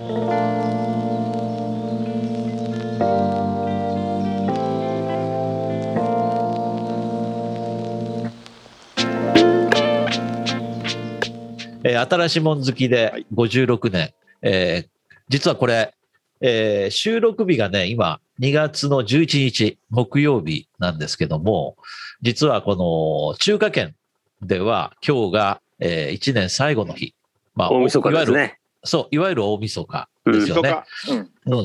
えー新しいもん好きで56年、えー実はこれ、えー収録日がね、今、2月の11日、木曜日なんですけども、実はこの中華圏では今日が、え1年最後の日。まあ、大晦日いわゆる、ですね。そう、いわゆる大晦日ですよね。で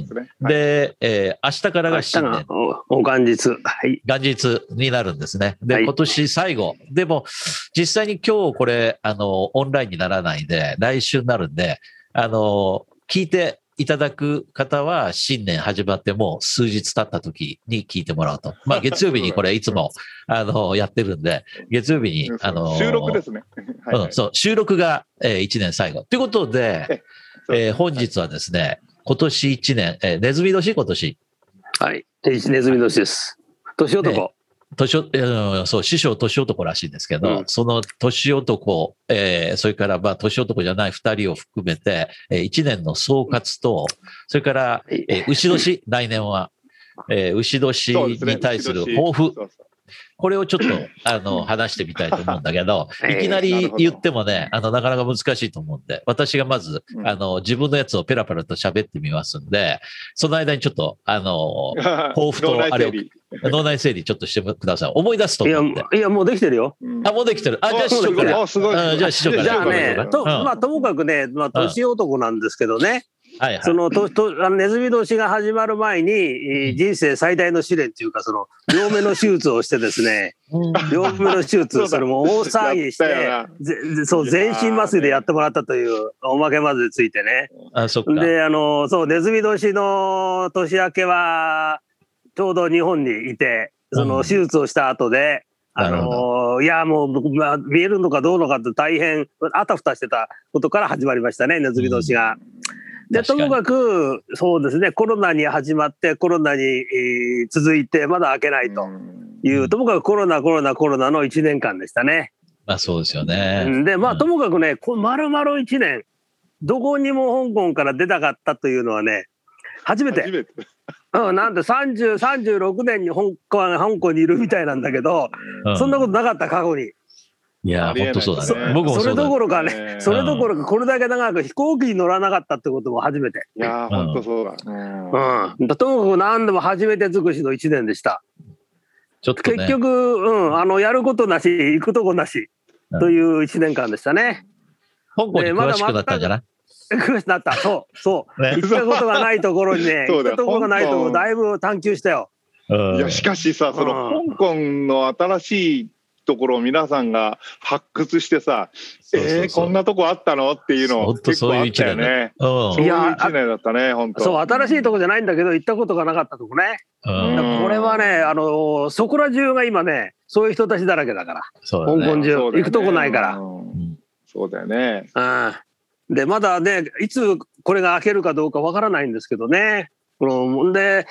すね。はい、で、えー明日からが新年が。おお元日。はい。元日になるんですね。で、はい今年最後。でも、実際に今日これ、あの、オンラインにならないで、来週になるんで、あの、聞いていただく方は、新年始まってもう数日経った時に聞いてもらうと。まあ、月曜日に これいつも、あの、やってるんで、月曜日に、あの、収録ですね。はい、うん、そう、収録が、え1年最後。ということで、えー本日はですね、今年1年、えーネズミ年今年。はい。ネズミ年です。年男。ね年を、えーそう、師匠年男らしいんですけど、うん。その年男、えーそれからまあ年男じゃない二人を含めて、えー一年の総括と、それから、はい。えー牛年、来年は、えー牛年に対する抱負、これをちょっと、あの、話してみたいと思うんだけど、えーいきなり言ってもね、あの、なかなか難しいと思うんで、私がまず、うんあの、自分のやつをペラペラと喋ってみますんで、その間にちょっと、あの、抱負と脳内あれを整理脳内整理ちょっとしてください。思い出すといや、思って。いや、もうできてるよ。うんあ、もうできてる。あ、じゃあ師匠から。あすごい。うんじゃあ師匠からじゃあねうん、と、まあ、ともかくね、まあ、年男なんですけどね、はいはい。その、と、と、あのネズミ年が始まる前に、えー人生最大の試練っていうか、その、両目の手術をしてですね、両目の手術、だ。それも大騒ぎしてぜぜそう、全身麻酔でやってもらったというおまけまでついてね。あ、そっか。で、あの、そう、ネズミ年の年明けは、ちょうど日本にいて、そのうん。手術をした後で、あの、いや、もう僕、まあ、見えるのかどうのかって大変、あたふたしてたことから始まりましたね、ネズミ年が。で、確かにともかく、そうですね、コロナに始まって、コロナに、えー続いて、まだ開けないという、うんともかくコロナ、コロナ、コロナの1年間でしたね。まあそうですよね。で、まあ、うんともかくね、こ丸々1年、どこにも香港から出たかったというのはね、初めて。初めて。うん、なんで30、36年に香港香港にいるみたいなんだけど、うそんなことなかった、過去に。いや、本当そうだねね。僕もそれどころかね、ねそれどころかこれだけ長く飛行機に乗らなかったってことも初めて。いやー、本当そうだ。うんうん。ともかく何でも初めて尽くしの1年でした。ちょっとね。結局、うん、あの、やることなし、行くとこなし、という1年間でしたね。香港に詳しくなったんじゃない？詳しくなった。そう、そう。ね行ったことがないところにね、行ったところがないところだいぶ探求したよ。うんいや、しかしさ、その、香港の新しいところを皆さんが発掘してさ、そうそうそうえー、こんなとこあったのっていうの本当そういう結構あったよね。うんそういう一年だったね、本当。そう、新しいとこじゃないんだけど、行ったことがなかったとこね。これはね、あの、そこら中が今ね、そういう人たちだらけだから。そうだね。香港中、ね行くとこないから。そうだよね。うん。で、まだね、いつこれが開けるかどうかわからないんですけどね。この、んで、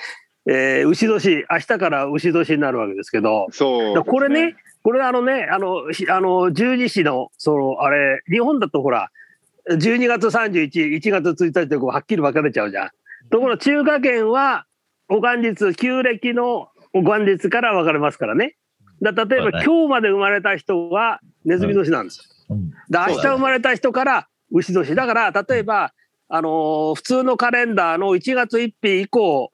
えー牛年、明日から牛年になるわけですけど、そう、だからこれね、これあのね、あの、しあの、十二支の、その、あれ、日本だとほら、12月31、1月1日でこうはっきり分かれちゃうじゃん。ところが中華圏は、お元日、旧暦のお元日から分かれますからね。だ例えば、今日まで生まれた人はネズミ年なんですよ。うんで明日生まれた人から牛年だから例えば、あのー普通のカレンダーの1月1日以降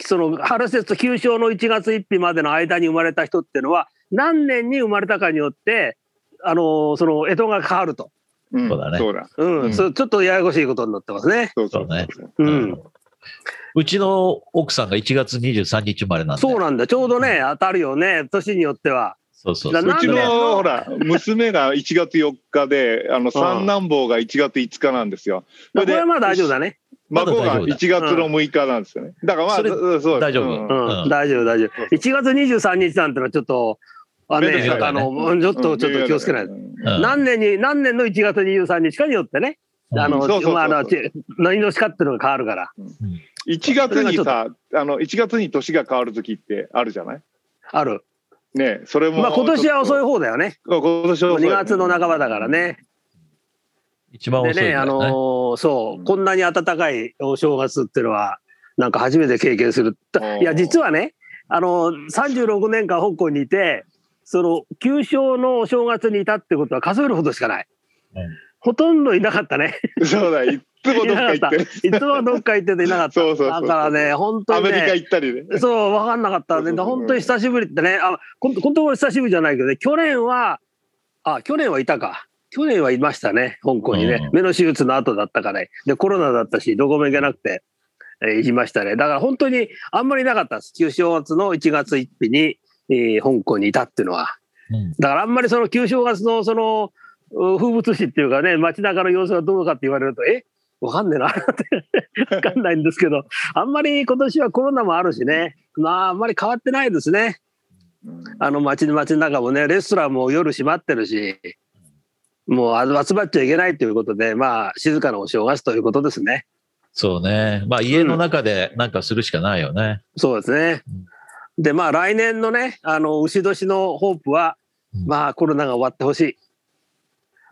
その春節と旧正の1月1日までの間に生まれた人っていうのは何年に生まれたかによって、あのーその干支が変わると、うん。そうだね。そうだ。うん。うん。そうちょっとややこしいことになってますね。そうそうそうねう。んうん。うちの奥さんが1月23日生まれなんで。そうなんだ。ちょうどね当たるよね。年によっては。そうそうだそう。うちのなんで？ほら娘が1月4日であの三男坊が1月5日なんですよ。これはまあ大丈夫だね。孫がまだ大丈夫だ。1月の6日なんですよね。だからまあそう大丈夫。うん。うん。うん大丈夫大丈夫。1月23日なんてのはちょっとあねめんどくさいあのちょっとちょっと気をつけない。何年に何年の1月23日かによってね、あの、何年かっていうのが変わるから、1月にさあの1月に年が変わる時ってあるじゃない？ある。ねそれも。まあ今年は遅いい方だよね。今年は遅い2月の半ばだからね。一番遅いでね、あのそう、こんなに暖かいお正月っていうのは、なんか初めて経験する。いや、実はね、あのー、36年間香港にいて、その、旧正のお正月にいたってことは数えるほどしかない。うんほとんどいなかったね。そうだ、いつもどっか行ってる。いつもどっか行ってていなかった。そうそうそうだからね、本当に、ね。アメリカ行ったりね。そう、わかんなかったね。本当に久しぶりってね、あ、こんこんところ久しぶりじゃないけどね、去年は、あ、去年はいたか。去年はいましたね、香港にね。うん目の手術の後だったからね。で、コロナだったし、どこも行けなくて、えー行きましたね。だから本当にあんまりなかったです。旧正月の1月1日に、えー香港にいたっていうのは。うんだからあんまりその旧正月のそのう風物詩っていうかね、街中の様子がどうかって言われると、え？わかんねえなって わかんないんですけど、あんまり今年はコロナもあるしね、まああんまり変わってないですね。あの街の街の中もね、レストランも夜閉まってるし、もうあ集まっちゃいけないということで、まあ静かなお正月ということですね。そうね。まあ家の中でなんかするしかないよね。そうですね。で、まあ来年のね、あの、牛年のホープは、うんまあコロナが終わってほしい。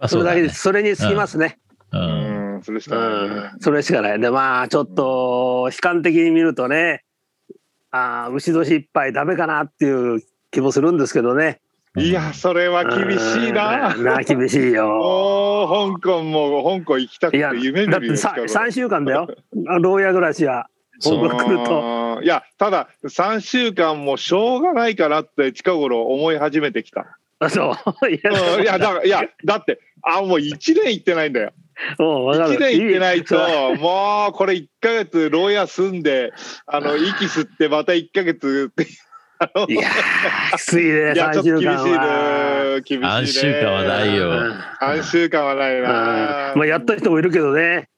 あそれだけです。す。それにつきますね。う。うんん、それしかないねうん、それしかない。で、まあ、ちょっと、悲観的に見るとね、ああ、牛年いっぱいダメかなっていう気もするんですけどね。いや、それは厳しいなう。んな厳しいよ。もう、香港も、香港行きたくていや、夢見るよ。だってさ3週間だよ。あ牢屋暮らしは。そう香港来ると。うんいや、ただ、3週間もしょうがないかなって近頃思い始めてきた。あそう。いや、うんいや、だいや、だって、あ、もう1年行ってないんだよ。うんわかる1年行ってないともう、これ1ヶ月、牢屋住んで、あの、息吸って、また1ヶ月、あのいやー、きついね、いや、ちょ3っと厳しい週間は。ね。厳しいね。3週間はないようん3週間はないな。まあ、やった人もいるけどね。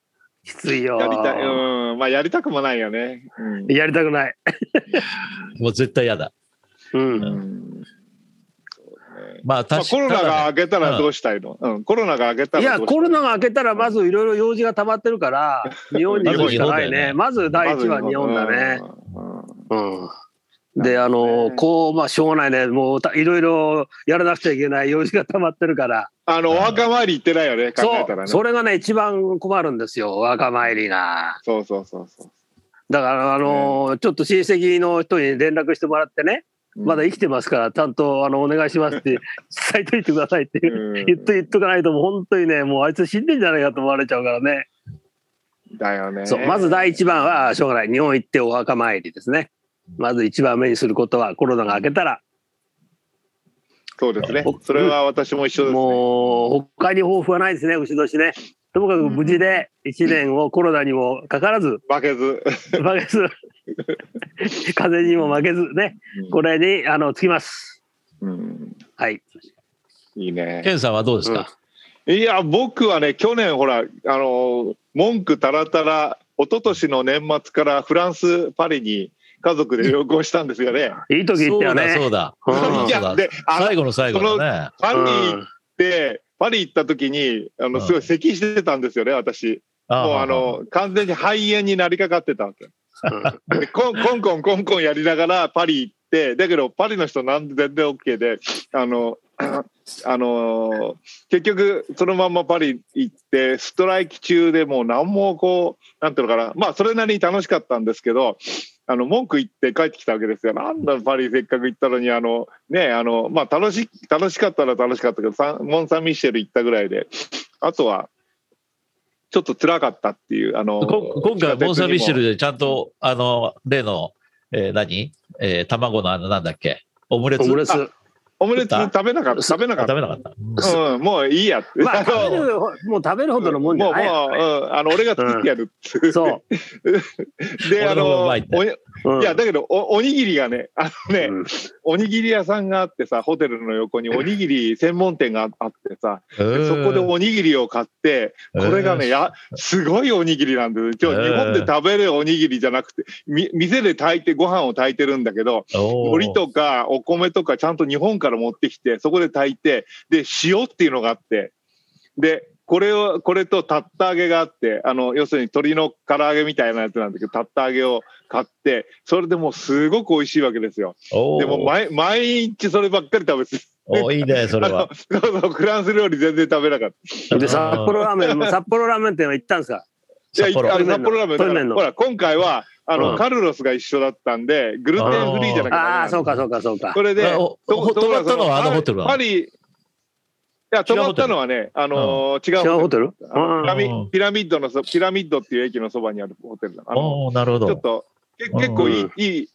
きついよ。やりたい。うん。まあ、やりたくもないよね。うんやりたくない。もう絶対嫌だ。うん。うんまあ、まあ確かコロナがに。明けたらどうしたいの、うん、コロナが明けたいや、らどうしたいコロナが明けたら、まずいろいろ用事が溜まってるから、日本に行くしかないね。まず第一は日本だね。。うんうん。で、あの、こう、まあ、しょうがないね。もうた、いろいろやらなくちゃいけない用事が溜まってるから。あの、お墓参り行ってないよね、考えたらね。それがね、一番困るんですよ。お墓参りが。そうそうそうそう。だから、あの、ちょっと親戚の人に連絡してもらってね、まだ生きてますから、ちゃんと、あの、お願いしますって 伝えといてくださいってうん言っと言っとかないと、もう本当にね、もうあいつ死んでんじゃないかと思われちゃうからね。だよね。そう、まず第一番は、しょうがない。日本行ってお墓参りですね。まず一番目にすることは、コロナが明けたら、そうですね。それは私も一緒です、ね。もう、他に抱負はないですね、牛年ね。ともかく無事で一年をコロナにもかからず、負けず。負けず、風邪にも負けずね、これに、あの、つきます。うん。はい。いいね。ケンさんはどうですか、いや、僕はね、去年ほら、あの、文句たらたら、一昨年の年末からフランス・パリに家族で旅行したんですよね。いい時行ったよね。そうだ、そうだ。うんいや、で、最後の最後だね。パリうん行って、パリ行った時に、あの、すごい咳してたんですよね、私。もうあの、完全に肺炎になりかかってたわけ。でコンコンコンコンコンやりながらパリ行って、だけどパリの人なんで全然 OK で、あの、あの結局そのまんまパリ行ってストライキ中でもう何もこうなんていうのかなまあそれなりに楽しかったんですけどあの文句言って帰ってきたわけですよ。なんだパリせっかく行ったのにあのねあのまあ楽し楽しかったら楽しかったけどサンモン・サン・ミッシェル行ったぐらいであとはちょっと辛かったっていうあのこ今回はモン・サン・ミッシェルででちゃんと、あの、例の、えー何？えー卵のあの、なんだっけ？オムレツ？オムレツ。オムレツ食べなかった？食べなかった？あ食べなかった。うん、もういいやって。まあ、あ食べのるほもう食べるほどのもんじもう、もう、ゃないようん、あの、俺が作ってやる。そう。で、あ俺のいや、だけどお、おにぎりがね、あのね、うん。おにぎり屋さんがあってさ、ホテルの横におにぎり専門店があってさ、そこでおにぎりを買って、これがね、や、すごいおにぎりなんですよ。へー日本で食べるおにぎりじゃなくて、み、店で炊いてご飯を炊いてるんだけど、海苔とかお米とかちゃんと日本から持ってきて、そこで炊いて、で、塩っていうのがあって、で、これを、これとタッタ揚げがあって、あの、要するに鶏の唐揚げみたいなやつなんだけど、タッタ揚げを買って、それでもうすごく美味しいわけですよ。でも毎、毎日そればっかり食べて、おいいね、それは。そうそう、フランス料理全然食べなかった。で、札幌ラーメン、札幌ラーメン店は行ったんですか？いや、札幌ラーメンほら、今回は、あの、うん。カルロスが一緒だったんで、グルテンフリーじゃなきゃダメああ、そうか、そうか、そうか。それで、泊まったのはあのホテルなのパリ、いや、泊まったのはね、あのー、違違うホテル。うホテル？あのピラうんミッドのそ、ピラミッドっていう駅のそばにあるホテルだ。あの。おおなるほど。ちょっと、け結構いい、うん。いい、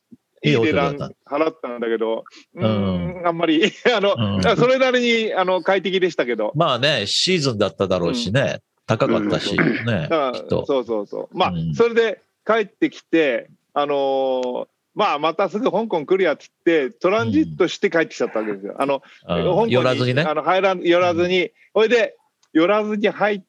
いい値段払ったんだけど、うん。ん、あんまり、あの、うん。それなりに、あの、快適でしたけど、まあね、シーズンだっただろうしね、高かったし、ね。そうそうそう。まあ、うん。それで帰ってきて、あのーまあ、またすぐ香港来るやつって、トランジットして帰ってきちゃったわけですよ。あの、あ香港寄らずにねあ。の入ら寄らずに、それで、寄らずに入っ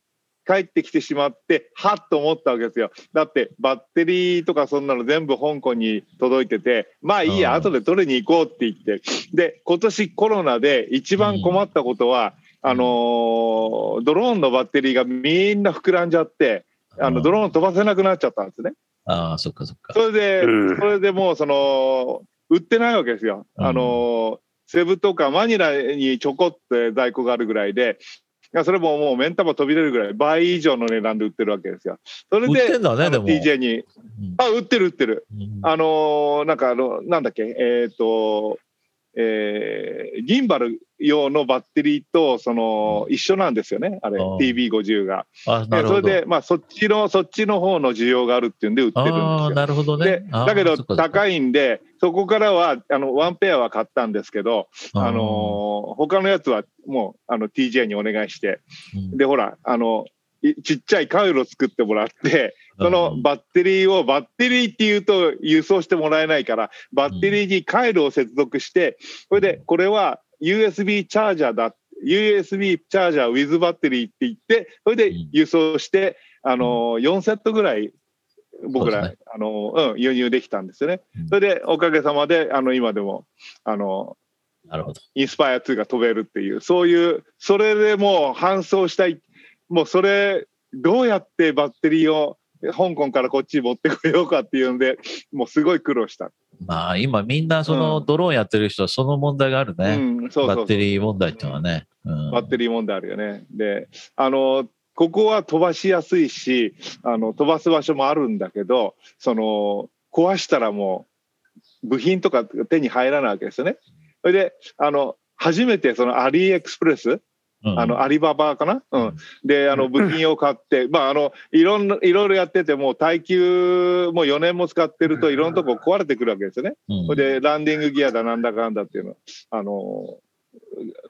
帰ってきてしまって、はっと思ったわけですよ。だって、バッテリーとかそんなの全部香港に届いてて、まあいいや、うん後で取りに行こうって言って。で、今年コロナで一番困ったことは、うんあのードローンのバッテリーがみんな膨らんじゃって、あの、ドローン飛ばせなくなっちゃったんですね。ああ、そっかそっか。それで、うんそれでもうその売ってないわけですよ。うんあのセブとかマニラにちょこって在庫があるぐらいで。いやそれももう目ん玉飛び出るぐらい倍以上の値段で売ってるわけですよ。それ売っでてんだね、あのでも。TJ にうんあ売ってる売ってる。うんあのーなんかあのなんだっけ？えっ、とえーギンバル用のバッテリーとその一緒なんですよね。あれあー。TB50 が。それでまあそっちのそっちの方の需要があるっていうんで売ってるんですよ。なるほどね。だけど高いんで、そこからはあのワンペアは買ったんですけど、あのー他のやつはもうあの TJ にお願いして、うん。で、ほら、あの、いちっちゃいカイロ作ってもらって、そのバッテリーを、バッテリーっていうと輸送してもらえないから、バッテリーに回路を接続して、それで、これは USB チャージャーだ。USB チャージャー with バッテリーって言って、それで輸送して、あの、4セットぐらい、僕ら、そうですあの、うん、輸入できたんですよねうん。それで、おかげさまで、あの、今でも、あの、なるほど。インスパイア2が飛べるっていう、そういう、それでもう搬送したい、もうそれ、どうやってバッテリーを香港からこっちに持ってこようかっていうんで、もうすごい苦労した。まあ、今みんなそのうんドローンやってる人はその問題があるね。うん、そうそうそうバッテリー問題っていうのはね。うんバッテリー問題あるよね。で、あの、ここは飛ばしやすいし、あの、飛ばす場所もあるんだけど、その、壊したらもう、部品とか手に入らないわけですよね。それで、あの、初めてそのアリエクスプレス、うんあの、アリババかな？うん。で、あの、部品を買って、まあ、あの、いろんな、いろいろやってて、もう耐久、もう4年も使ってると、いろんなとこ壊れてくるわけですよね。うん。で、ランディングギアだなんだかんだっていうの、あの、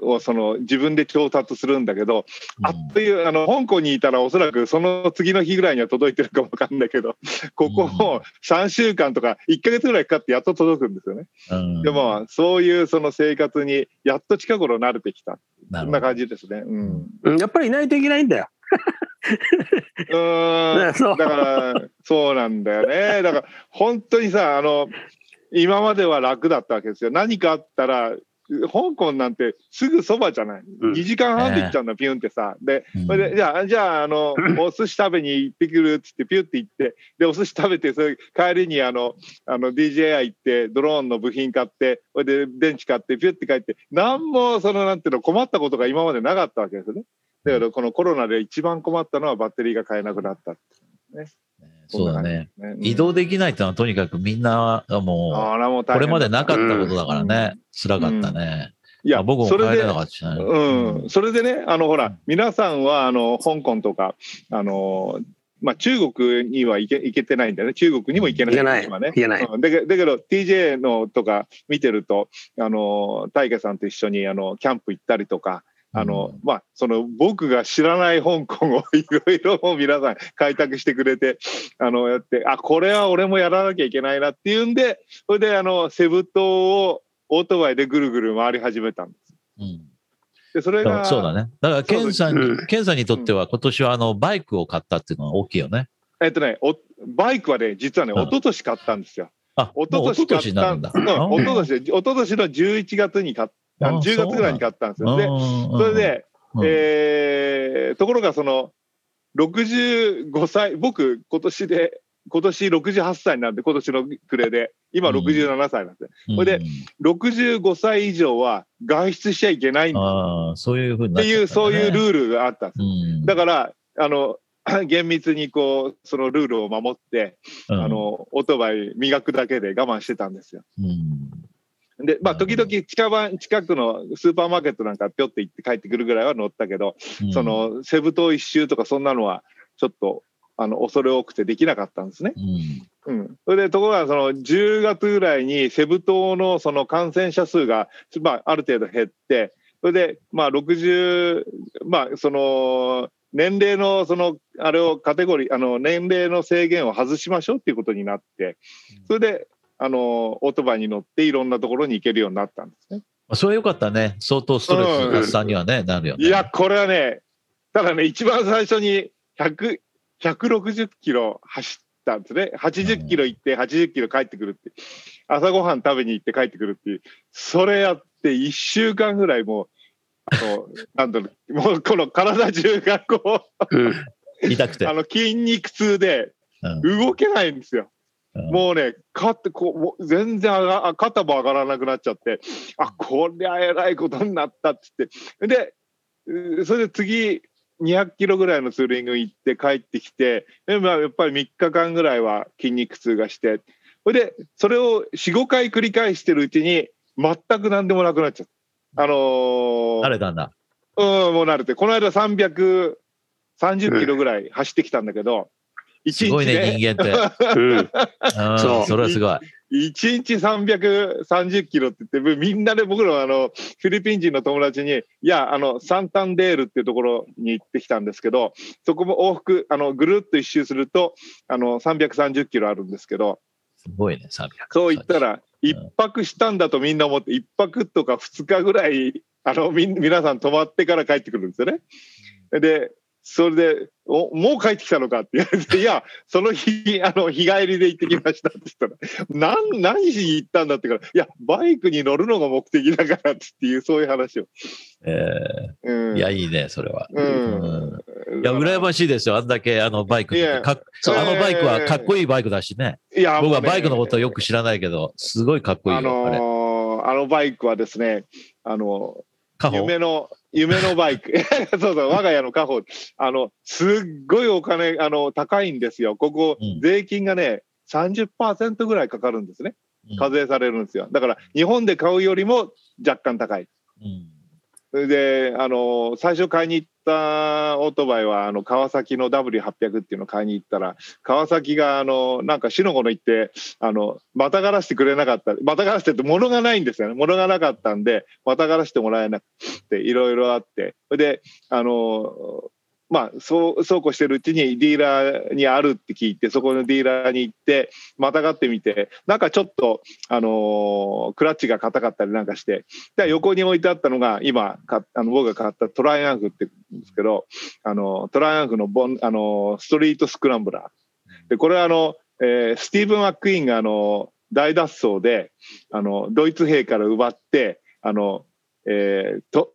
をその自分で調達するんだけど、あっという、あの、香港にいたらおそらくその次の日ぐらいには届いてるかもわかんないけど、ここも3週間とか1ヶ月ぐらいかかってやっと届くんですよね。うんでも、そういうその生活にやっと近頃慣れてきた。そんな感じですね。うん。うんやっぱりいないといけないんだよ。うーん。だから、そうなんだよね。だから、本当にさ、あの、今までは楽だったわけですよ。何かあったら、香港なんてすぐそばじゃない。うん2時間半で行っちゃうんだ、ピュンってさ。で、うんそれで、じゃあ、じゃあ、あの、お寿司食べに行ってくるっつって、ピュって行って、で、お寿司食べて、それ帰りに、あの、あの、DJI 行って、ドローンの部品買って、それで電池買って、ピュって帰って、なんも、その、なんていうの、困ったことが今までなかったわけですよね。だけど、このコロナで一番困ったのはバッテリーが買えなくなった。そうだね。ね移動できないってのはとにかくみんなもあらもうう、これまでなかっったことだからね。辛かったね。いや、まあ僕もそれで帰れなかったしね。うん、それでね、あの、ほらうん、皆さんは、あの、香港とか、あの、まあ、中国には行け行けてないんだよね。中国にも行けない。行けない。行けないうんだけだけど、TJ のとか見てると、あの、大家さんと一緒に、あの、キャンプ行ったりとか、あの、まあ、その、僕が知らない香港をいろいろもう皆さん開拓してくれて、あの、やって、あ、これは俺もやらなきゃいけないなっていうんで、それで、あの、セブ島をオートバイでぐるぐる回り始めたんです。うんで、それが、そうだね。だから、ケンさんにう、ケンさんにとっては今年はあの、バイクを買ったっていうのは大きいよね。えっとね、おバイクはね、実はね、うん一昨年買ったんですよ。あ、一もう昨年買ったんだ。うん、一昨年で、一昨年の11月に買った、あ10月ぐらいに買ったんですよ。で、そそれ、で、うんえーところがその、65歳、僕、今年で今年68歳なんで、今年の暮れで。今67歳なんで。うんそれで、65歳以上は外出しちゃいけないんだああ、そういうふうにっていう、そういうルーールがあったんです。ルだから、あの、厳密にこう、そのルールを守って、あ、の、オートバイ磨くだけで我慢してたんですよ。うんで、まあ、時々近場、近くのスーパーマーケットなんかぴょって行って帰ってくるぐらいは乗ったけど、うんそ、の、セブ島一周とかそんなのは、ちょっと、あの、恐れ多くてできなかったんですね。うんうん。それで、ところが、その、10月ぐらいにセブ島のその感染者数が、まあ、ある程度減って、それで、まあ、60、まあ、その、年齢の、その、あれをカテゴリー、あの、年齢の制限を外しましょうっていうことになって、それで、あの、オートバイに乗っていろんんなところに行けるようになったんですね。まあそれはよかったね。相当ストレス発散にはね、なるよね。いや、これはね、ただね、一番最初に100、160キロ走ったんですね。80キロ行って、80キロ帰ってくるって。朝ごはん食べに行って帰ってくるっていう。それやって1週間ぐらいもう、あの、なんだろう、もうこの体中がこうん痛くてう、あ。の筋肉痛でうん動けないんですよ。うんもうね、かってこう全然上が肩も上がらなくなっちゃって、あこりゃえらいことになったっつって、で、うそれで次、200キロぐらいのツーリング行って帰ってきて、でまあ、やっぱり3日間ぐらいは筋肉痛がして、それで、それを4、5回繰り返してるうちに、全く何でもなくなっちゃった。あのー慣れたんだ。うん、もう慣れて、この間330キロぐらい走ってきたんだけど、すごいね、ね、人間って。うんうんそうそれはすごい。1日330キロって言って、みんなで僕らはあのフィリピン人の友達に、いや、あのサンタンデールっていうところに行ってきたんですけど、そこも往復、あのぐるっと一周するとあの330キロあるんですけど、すごいね、300。そう言ったら、一泊したんだとみんな思って、一泊とか二日ぐらい、あのみん皆さん泊まってから帰ってくるんですよね。で、それで、おもう帰ってきたのかって言われて、いや、その日、あの、日帰りで行ってきましたって言ったら、なん、何しに行ったんだってから、いや、バイクに乗るのが目的だからっていう、そういう話を。えうん。ーいや、いいね、それは。うんいや、羨まししいですよ。あんだけ、あの、バイクかっあのバイクはかっこいいバイクだしね。い。いや、僕はバイクのことはよく知らないけど、すごいかっこいいあよ、あれ。のーあのバイクはですね、あの、夢の、夢のバイク。そうそう、我が家の家宝。あの、すっごいお金、あの、高いんですよ。ここうん、税金がね、30%ぐらいかかるんですね。うん課税されるんですよ。だから、日本で買うよりも若干高い。うんそれで、あの、最初買いに行ったオートバイは、あの、川崎の W800 っていうのを買いに行ったら、川崎が、あの、なんか、死のこの行って、あの、またがらしてくれなかった。またがらしてって物がないんですよね。物がなかったんで、またがらしてもらえなくて、いろいろあって。それで、あの、まあ、そう、そうこうしてるうちにディーラーにあるって聞いて、そこのディーラーに行って、またがってみて、なんかちょっと、あのークラッチが硬かったりなんかして、で横に置いてあったのが、今、かあの僕が買ったトライアンフって言うんですけど、あの、トライアンフのボン、あの、ストリートスクランブラー。で、これはあの、えースティーブン・マック・イーンがあの、大脱走で、あの、ドイツ兵から奪って、あの、えーと、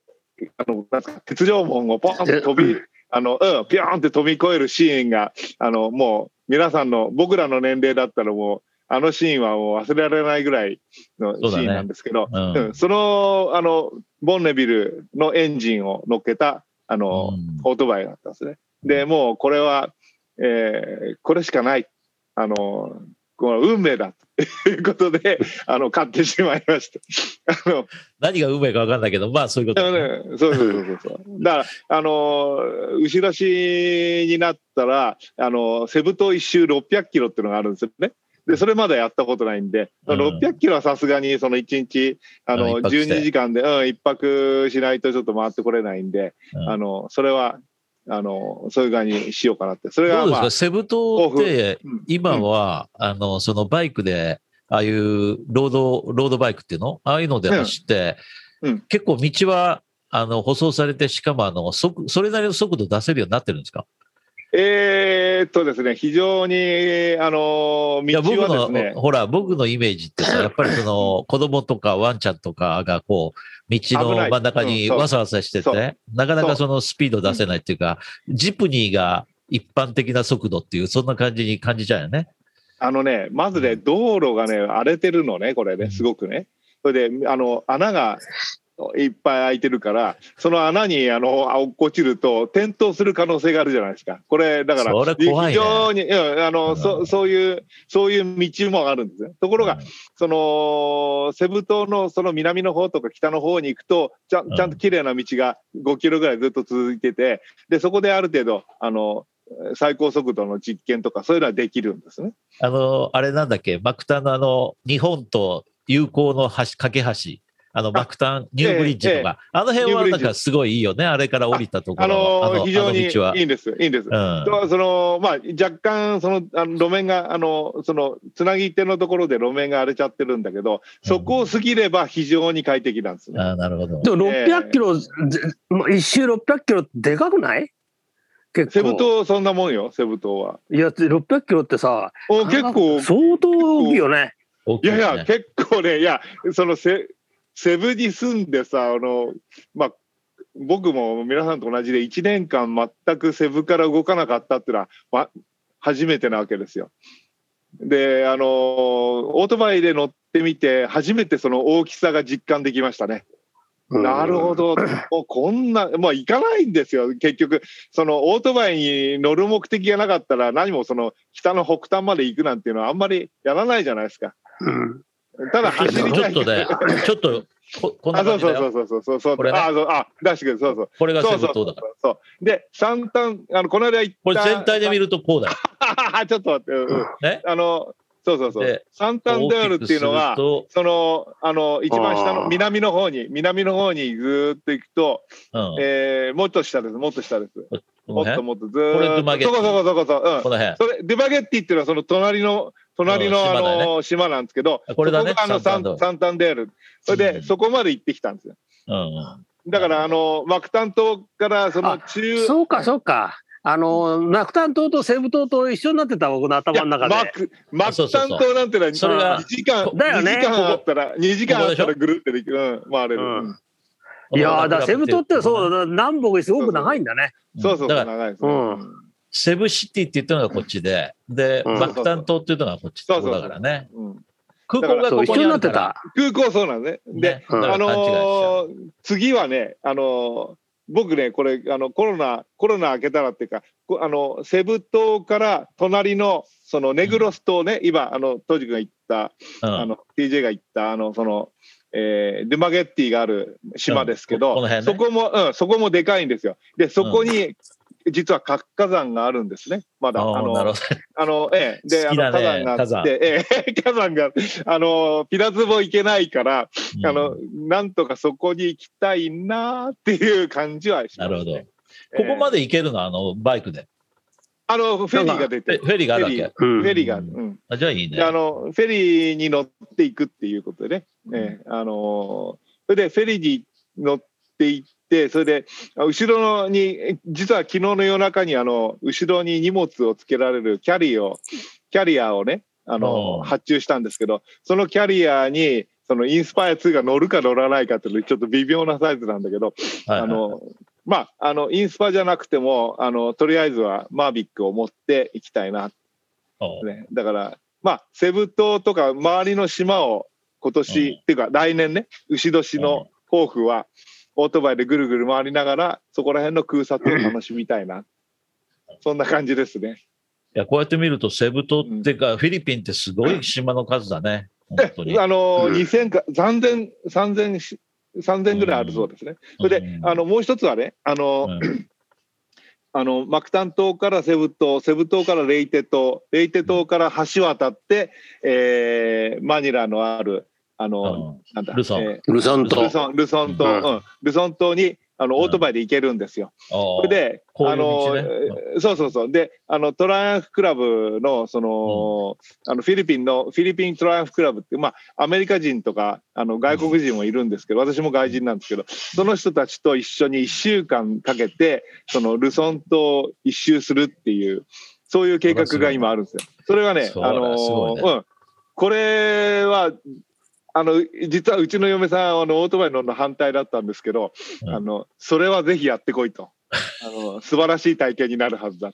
あの、鉄条門をポンと飛び、あの、うん、ピョーンって飛び越えるシーンが、あの、もう、皆さんの、僕らの年齢だったらもう、あのシーンはもう忘れられないぐらいのシーンなんですけど、うんうんその、あの、ボンネビルのエンジンを乗っけた、あの、うんオートバイだったんですね。で、もうこれは、えーこれしかない。あの、この運命だということで、あの、買ってしまいました。あの、何が運命か分かんないけど、まあそういうことね。ね、そうそうそうそう。だから、あの、後ろしになったら、あの、セブ島一周600キロっていうのがあるんですよね。で、それまだやったことないんで、うん600キロはさすがにその1日、あうんの、一泊して12時間で、うん、一泊しないとちょっと回ってこれないんで、うんあの、それは、あの、そういう感じにしようかなって。それが、まあどうですか、セブ島ってうん。今は、あの、そのバイクで、ああいうロード、ロードバイクっていうの？ああいうので走って、うんうん。結構道は、あの、舗装されて、しかもあの、速、それなりの速度出せるようになってるんですか？えーっとですね、非常に、あの、道はですの、ね、ほら、僕のイメージってさ、やっぱりその、子供とかワンちゃんとかがこう、道の真ん中にわさわさしてそて、なかなかそのスピード出せないっていうか、ジプニーが一般的な速度っていう、そんな感じに感じちゃうよね。あのね、まずね、道路がね、荒れてるのね、これね、すごくね。それで、あの、穴がいっぱい開いてるから、その穴に、あの、落っこちると、転倒する可能性があるじゃないですか。これ、だから、非常に、うんあの、うんそそういう、そういう道もあるんですね。ところが、その、セブ島のその南の方とか北の方に行くと、ちゃんちゃんと綺麗な道が5キロぐらいずっと続いてて、で、そこである程度、あの、最高速度の実験とか、そういうのはできるんですね。あの、あれなんだっけ、マクタンのあの、日本と友好の橋、架け橋。あの、マクタン、ニューブリッジとか、あの辺はなんかすごいいいよね。あれから降りたとこあろの非常にいあの道はいいんです。いいんです。うん。とそのまあ、若干そのあの路面があのそのつなぎ手のところで路面が荒れちゃってるんだけどそこを過ぎれば非常に快適なんですね。あなるほど。でも600キロ、ぜまあ一周600キロってでかくない？結構。セブ島そんなもんよセブ島は。いや、600キロってさ、お結構相当大きいよね。いやいや、結構ね、いや、そのセセブに住んでさ、あの、まあ、僕も皆さんと同じで1年間全くセブから動かなかったっていうのは、ま、初めてなわけですよ。で、あの、オートバイで乗ってみて、初めてその大きさが実感できましたね。なるほど。もうこんな、もう行かないんですよ。結局、そのオートバイに乗る目的がなかったら、何もその北の北端まで行くなんていうのはあんまりやらないじゃないですか。うん。ただ走りたい。ちょっとね、ちょっと、ここんなあ、そう感じだよ。そうそうそうそうそう。これねあ、そうあ、出してくれ、そうそう。これがそうそうそうセブ島だから。そう。で、三端、あの、この間行った。これ全体で見るとこうだよ。ちょっと待って、うんうんね？あの、そうそうそうで。サンタンダールっていうのはその、あの、一番下の南の方に、南の方にずーっと行くと、うん。えー、もっと下です、もっと下です。もっともっとずーっと。これドゥマゲッティそこそこそこそこ、うんこ。の辺。それ、デュバゲッティっていうのはその隣の、隣のうんあの、島なんですけど、これだねあのササンサンタンデール。それで、うんそこまで行ってきたんですよ。うんうん。だから、あの、マクタン島からその中、そうか、そうか。あの、ナクタン島とセブ島と一緒になってた、僕の頭の中で。マク、マクタン島なんてのは、それが2時間、だよね2時間あったら、2時間あったらぐるってできる、うん、回れる。いやーだセブ島ってそうだ、南北にすごく長いんだね。そうそう、だから、長いですね。うんうんセブシティって言ったのがこっちで、で、うんバクタン島っていうのがこっちそうそうだからね。うん空港がここに一緒になって。た？空港そうなんですね。で、あの次はね、あのー僕ね、これ、あの、コロナ、コロナ明けたらっていうか、こあの、セブ島から隣の、そのネグロス島ね、今、あの、トジ君が言った、うんあの、TJ が言った、あの、その、えー、デュマゲッティがある島ですけうんど、こねそこも、うん、そこもでかいんですよ。で、そこに、実は活火山があるんですね。まだ。あの、あの、ええ、で、あの、火山があって、ええ、火山が、あの、ピラツボ行けないから、あのう、なんとかそこに行きたいなっていう感じはします、ね。なるほど。ここまで行けるの？あの、バイクで。あの、フェリーが出てえフ、ェリーがあるわけ？フうんェリーが、うん。あじゃあいいねで。あの、フェリーに乗っていくっていうことでね、ええあの、それでフェリーに乗っていって、それで、あ後ろのに、実は昨日の夜中に、あの、後ろに荷物をつけられるキャリーを、キャリアをね、あの、う。ん発注したんですけど、そのキャリアに、そのインスパイア2が乗るか乗らないかっていうのちょっと微妙なサイズなんだけど、あの、まあ、あの、インスパじゃなくても、あの、とりあえずはマービックを持っていきたいな、ね。だから、まあ、セブ島とか周りの島を今年、うんっていうか来年ね、牛年の抱負は、オートバイでぐるぐる回りながら、そこら辺の空撮を楽しみたいな。そんな感じですね。いや、こうやって見ると、セブ島っていうか、フィリピンってすごい島の数だね。本当に。あの、うん2000か、3000、3000し、3000ぐらいあるそうですね。それで、うんあの、もう一つはね、あの、うんあの、マクタン島からセブ島、セブ島からレイテ島、レイテ島から橋渡って、えー、マニラのある、あの、なんだ、ルソン。えルソン島ール。ソン、ルソン島、ううん。ん、ルソン島に、あの、オートバイで行けるんですよ。おそうれで、あのそうそうそう。で、あの、トライアンフクラブの、その、あの、フィリピンの、フィリピントライアンフクラブって、まあ、アメリカ人とか、あの、外国人もいるんですけど、私も外人なんですけど、その人たちと一緒に1週間かけて、その、ルソン島を一周するっていう、そういう計画が今あるんですよ。それはね、あのうん。これは、あの、実はうちの嫁さん、あの、オートバイ乗るの反対だったんですけど、うんあの、それはぜひやってこいと。あの、素晴らしい体験になるはずだ。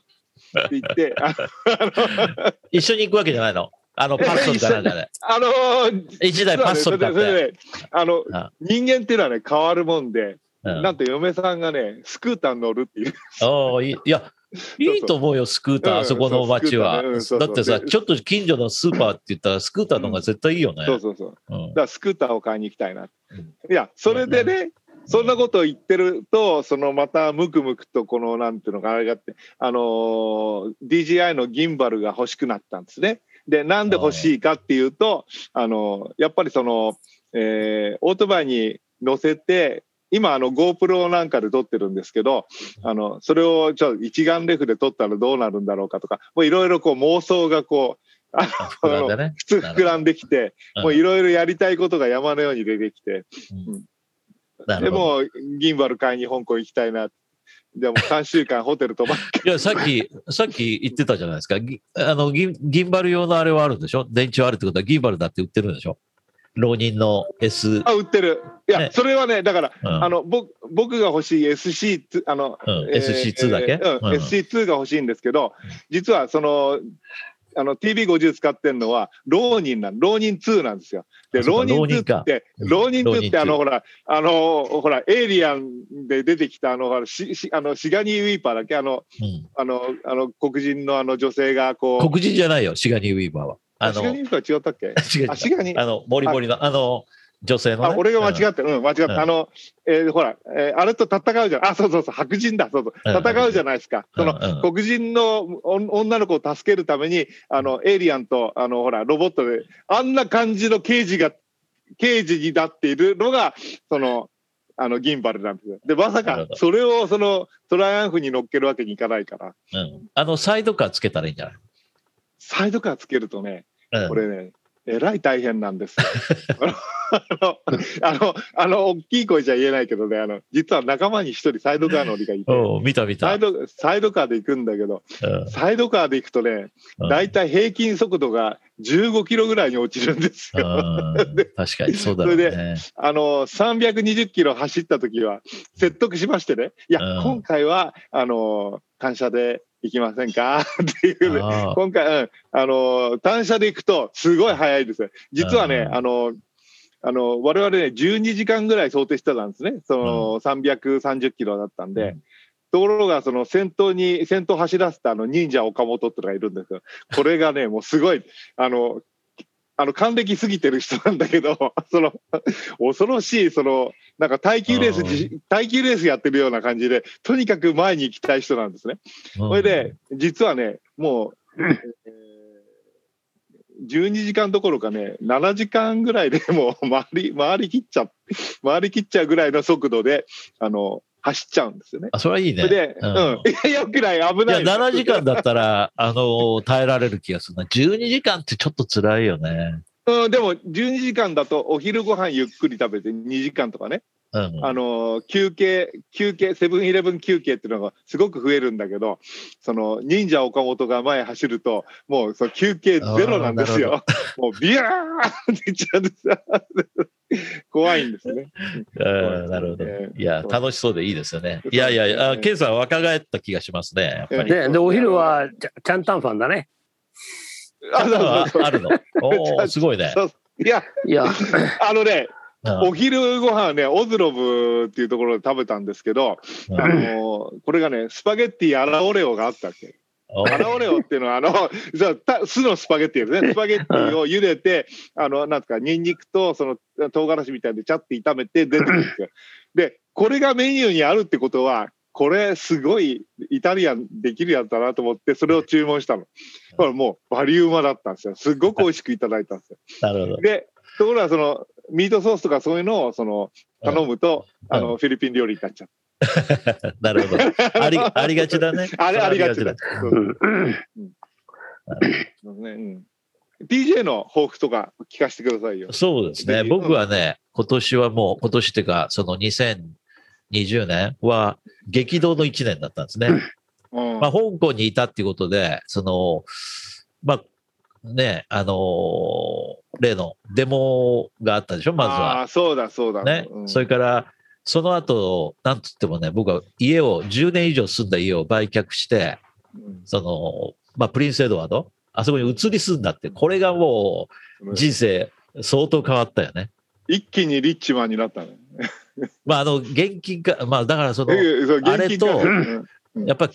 言って、あの 一緒に行くわけじゃないの？あの、パッソンかなんかで。あのー一台パッソン買って。それでそれであのあ人間っていうのはね変わるもんで、うんなんと嫁さんがねスクーターに乗るっていうおいいや、いいと思うよ、スクーター、うんあそこの街は。だってさ、でちょっと近所のスーパーって言ったら、スクーターの方が絶対いいよね。そうそうそう。うん。だからスクーターを買いに行きたいな。うん。いや、それでね、そんなことを言ってると、そのまたムクムクとこのなんていうのかあれがあって、あのー DJI のギンバルが欲しくなったんですね。で、なんで欲しいかっていうと、あのーやっぱりその、えーオートバイに乗せて、今あの GoPro なんかで撮ってるんですけど、あの、それをちょっと一眼レフで撮ったらどうなるんだろうかとか、もういろいろこう妄想がこう。普通膨らんできて、うんもういろいろやりたいことが山のように出てきて、うんで。もギンバル買いに香港行きたいな。でも3週間ホテル泊まって、いや、さっき、さっき言ってたじゃないですか。ぎあの、ギンギンバル用のあれはあるんでしょ？電池はあるってことはギンバルだって売ってるんでしょ？浪人の S。あ、売ってる。いや、ね。それはね、だから、うん。あの、僕、僕が欲しい SC2、あの、うんえー SC2 だけ？えーうんうん。SC2 が欲しいんですけど、実はその、あの TB50 使ってるのは浪人なん浪人2なんですよ。であそうか浪人2って浪人2ってあのほらあのほらエイリアンで出てきたあのほらししあのシガニー・ウィーパーだっけあのうん。あのあの黒人のあの女性がこう。黒人じゃないよ、シガニー・ウィーバーは。あのシガニー・ウィーパー違ったっけ？違うシガニーあの、モリモリの、あの、女性の、ね。あ、俺が間違っってる。うん、間違ってうんあの、えーほら、えーあれと戦うじゃん。あ、そうそうそう、白人だ。そうそう。うん戦うじゃないですか。その、の、黒人のお女の子を助けるために、あの、エイリアンと、あの、ほら、ロボットで、あんな感じの刑事が、刑事になっているのが、その、あの、ギンバルなんですよ。で、まさかそれを、その、トライアンフに乗っけるわけにいかないから、うん。あの、サイドカーつけたらいいんじゃない？サイドカーつけるとね、うんこれね、えらい大変なんですよ。あの、あの、あの、大きい声じゃ言えないけどね、あの、実は仲間に一人サイドカー乗りがいて、見た見た。サイド、サイドカーで行くんだけど、うんサイドカーで行くとね、うんだいたい平均速度が15キロぐらいに落ちるんですよ。うん確かにそうだろうそれね。あの、320キロ走った時は説得しましてね、いや、うん今回は、あの、単車で行きませんか？っていう今回、うん、あの、単車で行くとすごい速いですよ。実はね、うんあの、あの、我々ね、12時間ぐらい想定してたんですね。その、330キロだったんで。うんところが、その先頭に、先頭走らせたあの忍者岡本ってのがいるんですよ。これがね、もうすごい、あの、あの、還暦過ぎてる人なんだけど、その、恐ろしい、その、なんか耐久レースじ、耐久レースやってるような感じで、とにかく前に行きたい人なんですね。それで、実はね、もう、えー12時間どころかね、7時間ぐらいでもう回り、回りきっちゃう、回りきっちゃうぐらいの速度で、あの、走っちゃうんですよね。あ、それはいいね。で、ううんん。いや、よくない、危いや、ない。7時間だったら、あの、耐えられる気がするな。12時間ってちょっと辛いよね。うん、でも、12時間だとお昼ご飯ゆっくり食べて2時間とかね、うん。あの、休憩、休憩、セブンイレブン休憩っていうのがすごく増えるんだけど、その、忍者岡本が前走ると、もうその休憩ゼロなんですよ。もうビヤーっていっちゃうんですよ。怖いんですね。うんなるほど。えーいや、楽しそうでいいですよね。いやいや、あケンさん若返った気がしますね。やっぱり。で、で、お昼はちゃ、ちゃんたんファンだね。あそうそうそうあるの？おー すごいね。いや、いや、あのね、うんお昼ご飯ね、オズロブっていうところで食べたんですけど、うんあのこれがね、スパゲッティアラオレオがあったわけ？おアラオレオっていうのは、あの、酢のスパゲッティですね。スパゲッティを茹でて、あの、なんですか、ニンニクと、その、唐辛子みたいで、ちゃって炒めて出てくるんですよ。で、これがメニューにあるってことは、これ、すごいイタリアンできるやつだなと思って、それを注文したの。これもう、バリウマだったんですよ。すっごく美味しくいただいたんですよ。なるほど。で、ところが、その、ミートソースとかそういうのを、その、頼むと、うんあの、フィリピン料理になっちゃう。なるほど。あり、ありがちだね。あれ、ありがちだ。DJ の抱負とか聞かせてくださいよ。そうですね。僕はね、今年はもう、今年っていうか、その2020年は激動の1年だったんですね。うんまあ、香港にいたっていうことで、その、まあ、ね、あのー例のデモがあったでしょ、まずは。あーそうだそうだ。ね。うんそれから、その後、なんつってもね、僕は家を、10年以上住んだ家を売却して、うんその、まあ、プリンス・エドワード、あそこに移り住んだって、これがもう人生相当変わったよね。一気にリッチマンになったね。まあ、あの、現金か、まあ、だからその、あれとやっぱ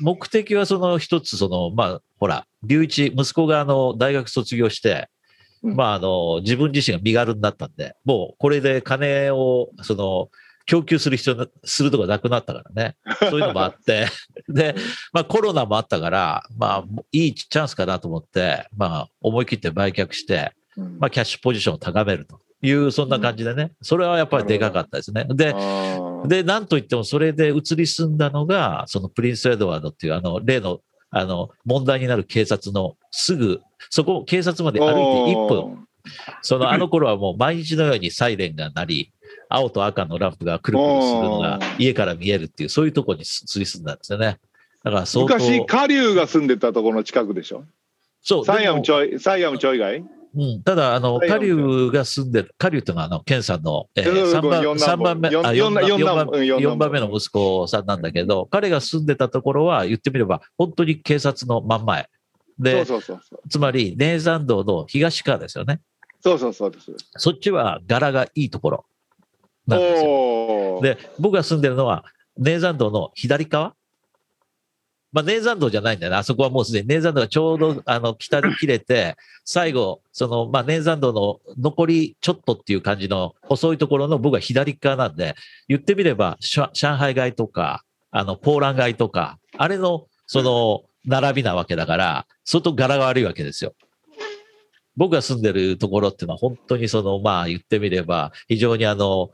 目的はその一つ、その、まあ、ほら、隆一、息子があの、大学卒業して、うんまあ、あの、自分自身が身軽になったんで、もうこれで金を、その、供給する必要な、するとこなくなったからね。そういうのもあって。で、まあコロナもあったから、まあいいチャンスかなと思って、まあ思い切って売却して、うんまあキャッシュポジションを高めるという、そんな感じでね。それはやっぱりでかかったですね。で、で、なんといってもそれで移り住んだのが、そのプリンス・エドワードっていうあの例の、あの、問題になる警察のすぐ、そこ、警察まで歩いて1分。そのあの頃はもう毎日のようにサイレンが鳴り、青と赤のランプがくるくるするのが家から見えるっていう、そういうところに移り住んだんですよね。だから。昔、下流が住んでたところの近くでしょ？そう。サイアムちょい、サイアムちょい外うん、ただ、あの、はい下流が住んでる、下流っていうのは、あの、ケンさんの、えー、うん3番、四三番目、四あ、4番目の息子さんなんだけど、彼が住んでたところは、言ってみれば、本当に警察の真ん前。で。つまり、ネーザン道の東側ですよね。そうそうそうです。そっちは柄がいいところなんですよ。で、僕が住んでるのは、ネーザン道の左側まあ、ネーザン道じゃないんだよね。あそこはもうすでにネーザン道がちょうど、あの、北に切れて、最後、その、まあ、ネーザン道の残りちょっとっていう感じの細いところの僕は左側なんで、言ってみれば、上上海街とか、あの、ポーラン街とか、あれの、その、並びなわけだから、相当柄が悪いわけですよ。僕が住んでるところっていうのは本当にその、まあ言ってみれば、非常にあの、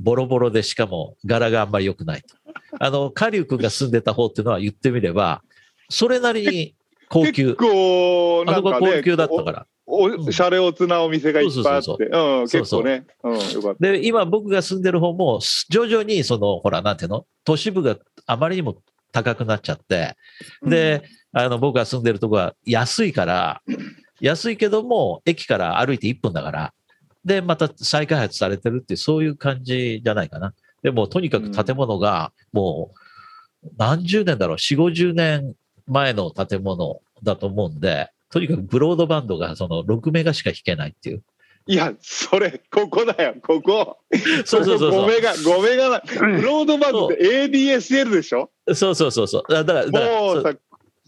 ボロボロでしかも柄があんまり良くないと。あの、カリュウ君が住んでた方っていうのは言ってみれば、それなりに高級結。構、ね、高級だったから。おおシャレオツなお店がいっぱいあって、そううん、そう結構ね、うん、よかった。で、今僕が住んでる方も、徐々にその、ほら、なんていうの？都市部があまりにも高くなっちゃって、で、あの、僕が住んでるとこは安いから、安いけども、駅から歩いて1分だから、で、また再開発されてるってそういう感じじゃないかな。でも、とにかく建物が、もう、何十年だろう、4、50年前の建物だと思うんで、とにかくブロードバンドがその6メガしか弾けないっていう。いや、それ、ここだよ、ここ。そうそうそうそう5メガ、5メガな、ブロードバンドって ADSL でしょ？そうそうそうそう。だから、だからもうさ、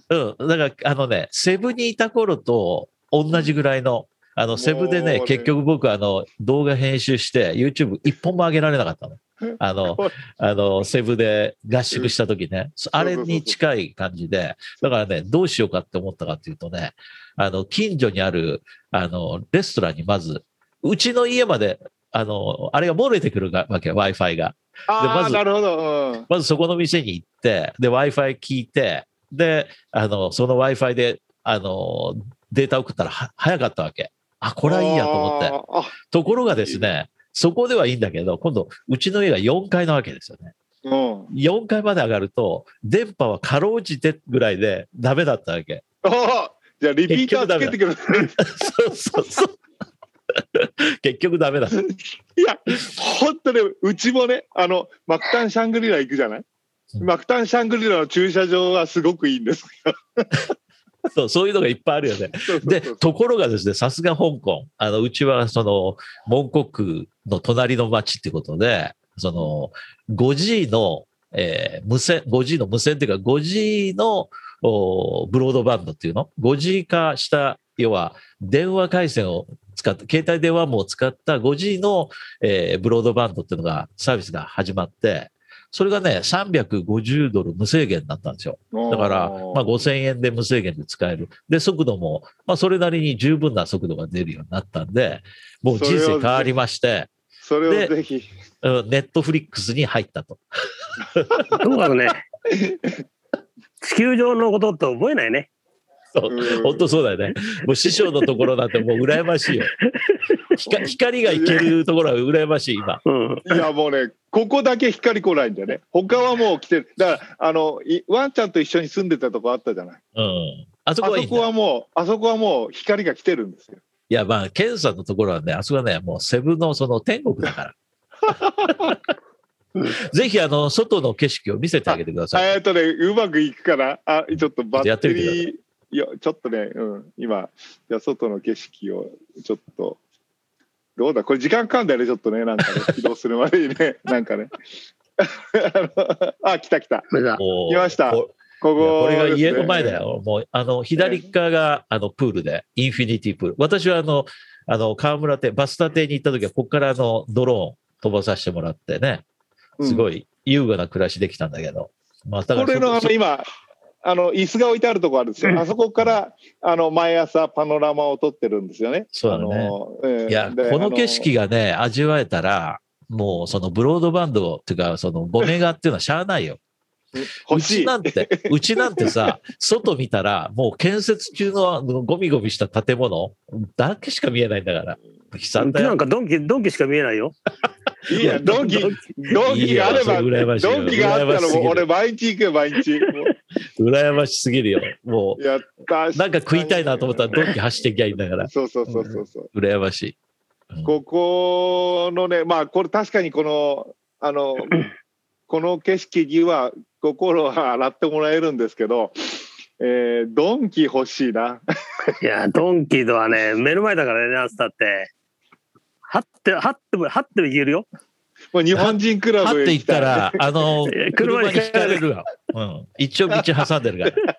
うん。だから、あのね、セブにいた頃と同じぐらいの、あの、セブでね結局僕あの、動画編集して、YouTube 一本も上げられなかったの。あの、あの、セブで合宿した時ね、あれに近い感じで、だからね、どうしようかって思ったかっていうとね、あの、近所にある、あの、レストランにまず、うちの家まで、あの、あれが漏れてくるわけ、Wi-Fi が。ああ、まずなるほど。うんまずそこの店に行って、で、Wi-Fi 聞いて、で、あの、その Wi-Fi で、あの、データ送ったらは早かったわけ。あ、これはいいやと思って。ところがですね、そこではいいんだけど、今度、うちの家が4階なわけですよね。うん。4階まで上がると、電波はかろうじてぐらいでダメだったわけ。じゃあリピーターつけてくる。そうそうそう。結局ダメだ。いや、本当ね、うちもね、あの、マクタンシャングリラ行くじゃない？うんマクタンシャングリラの駐車場はすごくいいんですよ。そう、そういうのがいっぱいあるよね。でところがですね、さすが香港。あの、うちはその、蒙古区の隣の町ってことで、その、5G の、えー無線、5G の無線っていうか、5G のおブロードバンドっていうの ?5G 化した、要は、電話回線を使った、携帯電話網を使った 5G の、えーブロードバンドっていうのが、サービスが始まって、それがね、350ドル無制限だったんですよ。だから、まあ、5000円で無制限で使える。で、速度も、まあ、それなりに十分な速度が出るようになったんで、もう人生変わりまして、それをぜひ。ネットフリックスに入ったと。ともかくね、地球上のことって覚えないね。本当そうだよね。もう師匠のところなんてもう羨ましいよ。光光がいけるところは羨ましい、今。うん。いやもうね、ここだけ光来ないんだよね。他はもう来てる。だから、あの、いワンちゃんと一緒に住んでたとこあったじゃない。うん。あそあこはいいそこはもう、あそこはもう光が来てるんですよ。いや、まあ、ケンさんのところはね、あそこはね、もうセブンのその天国だから。ぜひ、あの、外の景色を見せてあげてください。えっとね、うまくいくかな。あ、ちょっとバッテやってみてくだリー、いや、ちょっとね、うん、今、じゃあ外の景色をちょっと、どうだ？これ時間かかんだよね、ちょっとね、なんかね、起動するまでにね、なんかね。あ来た来た。来ましたここいやここれが家の前だ。よ。もう、あの、左側が、あの、プールで、インフィニティプール。私は、あの、あの、河村邸、バスタ邸に行った時は、ここから、あの、ドローン飛ばさせてもらってね、すごい。い優雅な暮らしできたんだけど。まあ、だからこれのあその今、あの椅子が置いてあるとこあるんですよ。あそこからあの毎朝パノラマを撮ってるんですよね。そうだねあのえーいや、でこの景色がね、味わえたら、もう、そのブロードバンドっていうか、その5メガっていうのはしゃあないよ。う。ちなんて、うちなんてさ、外見たら、もう建設中のゴミゴミした建物だけしか見えないんだから。悲う惨だよちなん。かドンキ、ドンキしか見えないよ。い いや、ドンキ、ドンキがあれば、ドンキがあったらもう俺毎日行くよ、毎日。も羨ましすぎるよ。もうやった。う、なんか食いたいなと思ったら、ドンキ走ってきゃいいんだから。そうそうそうそうそう。羨ましい。うんここのね、まあ、これ確かにこの、あの、この景色には心は洗ってもらえるんですけど、えー、ドンキ欲しいな。いや、ドンキとはね、目の前だからね、あつったって。はって、はっても、はってもいけるよ。もう日本人クラはって言ったら、あの、え車に車に引かれるわ。うん。一応道挟んでるから。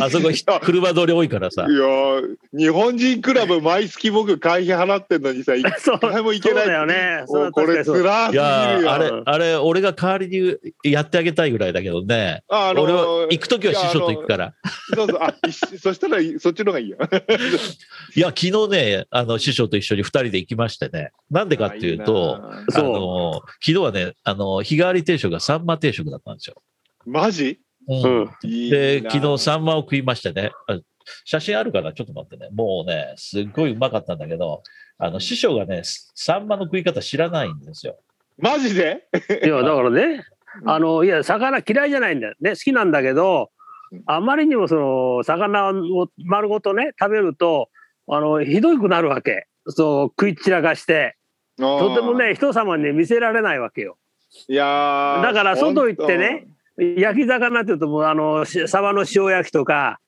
あそこひ車通り多いからさい。やー日本人クラブ毎月僕会費払ってんのにさ、一。回も行けない。そうだよね。そうこれ辛すぎいやるよ。ーあれ、あれ、俺が代わりにやってあげたいぐらいだけどね。あ俺は行くときは師匠と行くから。ら。そうそう、あ、そしたらそっちの方がいいよ。いや、昨日ね、あの、師匠と一緒に二人で行きましてね。なんでかっていうと、あの、昨日はね、あの、日替わり定食がサンマ定食だったんですよ。マジ？で、な昨日サンマを食いましてね。あ写真あるかな？ちょっと待ってね。もうね、すっごいうまかったんだけど、あの、師匠がね、サンマの食い方知らないんですよ。マジで？いや、だからね、あの、いや、魚嫌いじゃないんだよね。好きなんだけど、あまりにもその、魚を丸ごとね、食べると、あの、ひどくなるわけ。そう、食い散らかして。とても。ね、人様に見せられないわけよ。いやーだから外行ってね。焼き魚って言うともう、あの、しサバの塩焼きとか、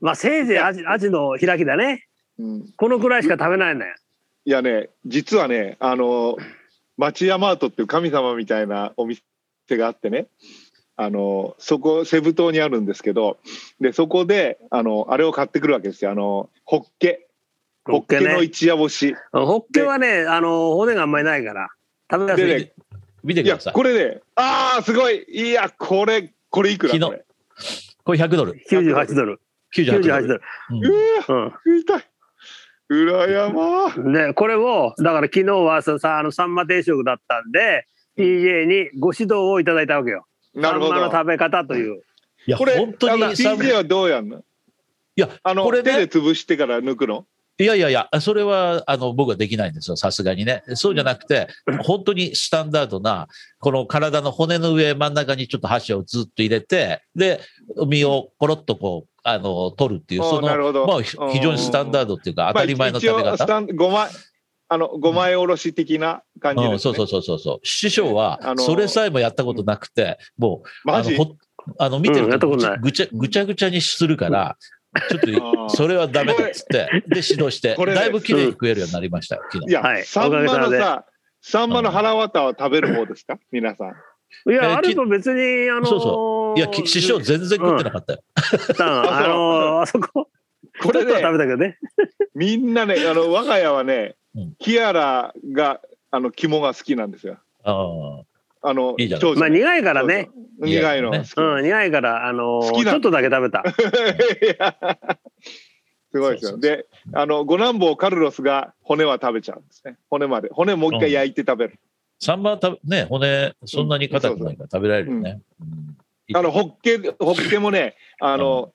まあ、せいぜいアジアジの開きだね。うんこのくらいしか食べないのよ。いやね、実はね、あの、町山アートっていう神様みたいなお店があってね、あの、そこ、セブ島にあるんですけど、で、そこで、あの、あれを買ってくるわけですよ。あの、ホッケ。ホッケの一夜干し。ホッケはね、あの、骨があんまりないから、食べやすい。でね見てください。これね、ああ、すごい。いや、これ、これいくら昨日これ。これ100ドル。98ドル。98ド98ル。ドル。うんうわ、食いたい。裏山。うん。で、これを、だから昨日はさ、さあの、サンマ定食だったんで、PJ にご指導をいただいたわけよ。なるほサンマのど。食べ方という。いや、これ、本当に PJ はどうやんの？や、あの、これね手で潰してから抜くの？いやいやいや、それは、あの、僕はできないんですよ、さすがにね。そうじゃなくて、本当にスタンダードな、この体の骨の上、真ん中にちょっと箸をずっと入れて、で、身をコロッとこう、あの、取るっていう、その、まあ、ひ非常にスタンダードっていうか、当たり前の食べ方。まあ一応スタン5枚、あの、5枚おろし的な感じです、ね。うん、そうそうそうそう。そう。師匠はそれさえもやったことなくて、もう、あの、マジほあの見てるとぐちゃぐちゃにするから、ちょっと、それはダメだっつって、で、指導して、だいぶ綺麗に食えるようになりましたよ、昨日。いや、はい。サンマのさ、サンマの腹渡は食べる方ですか？皆さん。いえや、あきると別に、あのーそういや、き師匠全然食ってなかったよ。あのーあそこ、こ。これれねは食べたけどね。みんなね、あの、我が家はねうん、キアラが、あの、肝が好きなんですよ。ああの、いいじゃない長女まあ、苦いからね。そうそう苦いの。うん、苦いから、あのーちょっとだけ食べた。すごいですよ。そうそうそうで、あの、五男坊カルロスが骨は食べちゃうんですね。骨まで。骨もう一回焼いて食べる。サンマは食べ、ね、骨、そんなに硬くないから食べられるよね。うんあの、ホッケ、ホッケもね、あの、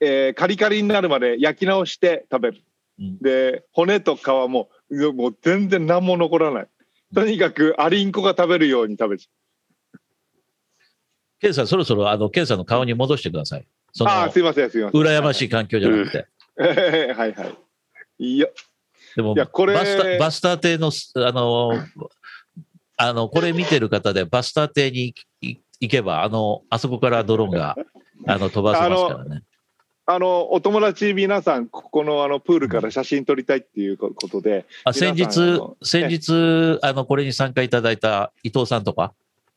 えーカリカリになるまで焼き直して食べる。うんで、骨と皮も、もう全然何も残らない。とにかくアリンコが食べるように食べちケンさん、そろそろ、あの、ケンさんの顔に戻してください。そゃう。あす、いません、すいません。羨ましい環境じゃなくて。はいはい。いや、でもいやこれバスタ、バスター邸の、あの、あの、これ見てる方でバスター邸に行行けば、あの、あそこからドローンが、あの、飛ばせますからね。あの、お友達皆さん、ここのあの、プールから写真撮りたいっていうことで。あ先日の、先日、あの、これに参加いただいた伊藤さんとか、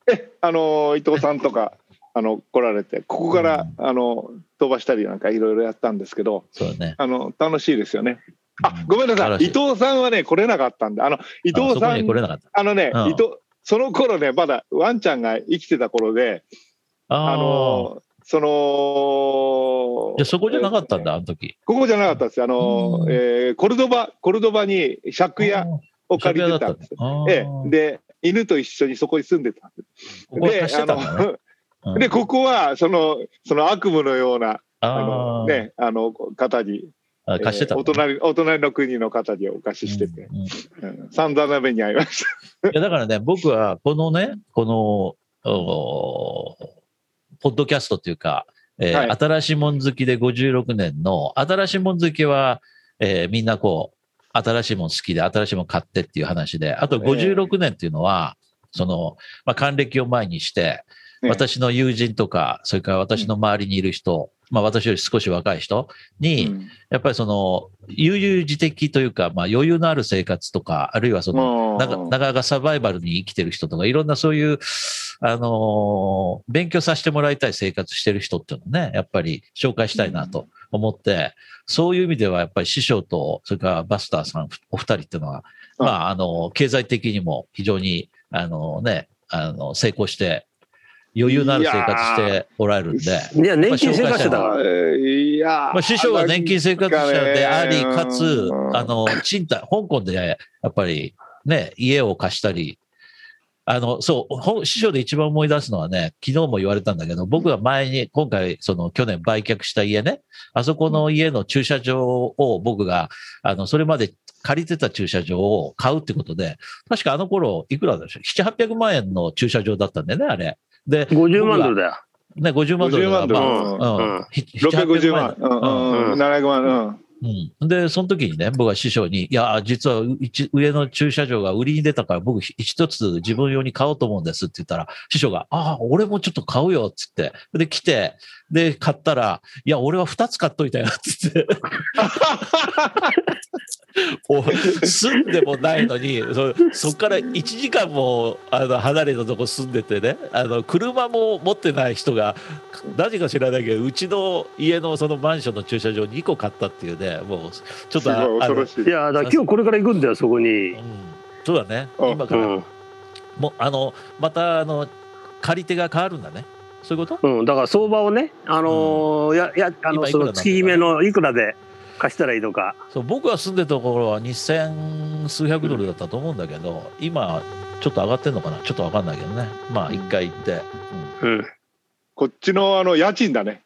え、あの、伊藤さんとか、あの、来られて、ここから、あの、飛ばしたりなんかいろいろやったんですけど、そうだね。あの、楽しいですよね。あう、んごめんなさい。伊藤さんはね、来れなかったんで、あの、伊藤さん、に来れなかった。あのね、うん伊藤、その頃ね、まだワンちゃんが生きてた頃で、ああの、そのじゃあ、そこじゃなかったんだ、あの時。ここじゃなかったです。あの、うんえーコルドバ、コルドバに借家を借りてたんです。ええ、で、犬と一緒にそこに住んでたんです。ここはで、貸してたんだね。うんで、ここは、その、その悪夢のような、あの、ね、あの、方に、あ貸してたえーお隣、お隣の国の方にお貸ししてて、うんうんうん散々な目に遭いました。いやだからね、僕はこのね、この、おポッドキャストっていうか、えーはい。新しいもん好きで56年の、新しいもん好きは、えーみんなこう、新しいもん好きで新しいもん買ってっていう話で、あと56年っていうのは、その、まあ、還暦を前にして、ええ。私の友人とか、それから私の周りにいる人、まあ私より少し若い人に、うん。やっぱりその、悠々自適というか、まあ余裕のある生活とか、あるいはその、なかなかサバイバルに生きてる人とか、いろんなそういう、あのー勉強させてもらいたい生活してる人っていうのをね、やっぱり紹介したいなと思って、そういう意味ではやっぱり師匠と、それからバスターさんお二人っていうのは、うんまあ、あの、経済的にも非常に、あのね、あの、成功して、余裕のある生活しておられるんで、いや、年金生活者だから。あいやまあ、師匠は年金生活者であり、かつう、んあの、賃貸、香港でやっぱりね、家を貸したり、あの、そう、師匠で一番思い出すのはね、昨日も言われたんだけど、僕が前に、今回、その去年売却した家ね、あそこの家の駐車場を僕が、あの、それまで借りてた駐車場を買うってことで、確かあの頃、いくらでしょう ?7、800万円の駐車場だったんだよね、あれ。で、50万ドルだよ。ね、50万ドルだから50万ドルまあうんうんひ650 700万、うんうんうん、700万、うん。うん。で、その時にね、僕は師匠に、いや、実は上の駐車場が売りに出たから、僕一つ自分用に買おうと思うんですって言ったら、師匠が、ああ、俺もちょっと買うよ、っつって。で、来て、で、買ったら、いや、俺は二つ買っといたよ、つって。お住んでもないのに、そそっから1時間もあの離れたとこ住んでてね、あの車も持ってない人が、何か知らないけど、うちの家のそのマンションの駐車場に2個買ったっていうね、もうちょっとい。や、だから今日これから行くんだよ、そこにう。ん、そうだね、あ今から、うん。もうあのまたあの借り手が変わるんだね、そういうこと？うん、だから相場をね、あのーや、や、あの、その月決めのいくらで貸したらいいのか。そう僕が住んでたところは2000数百ドルだったと思うんだけど、今、ちょっと上がってんのかな、ちょっと分かんないけどね、まあ一回行って、うん。こっちのあの家賃だね。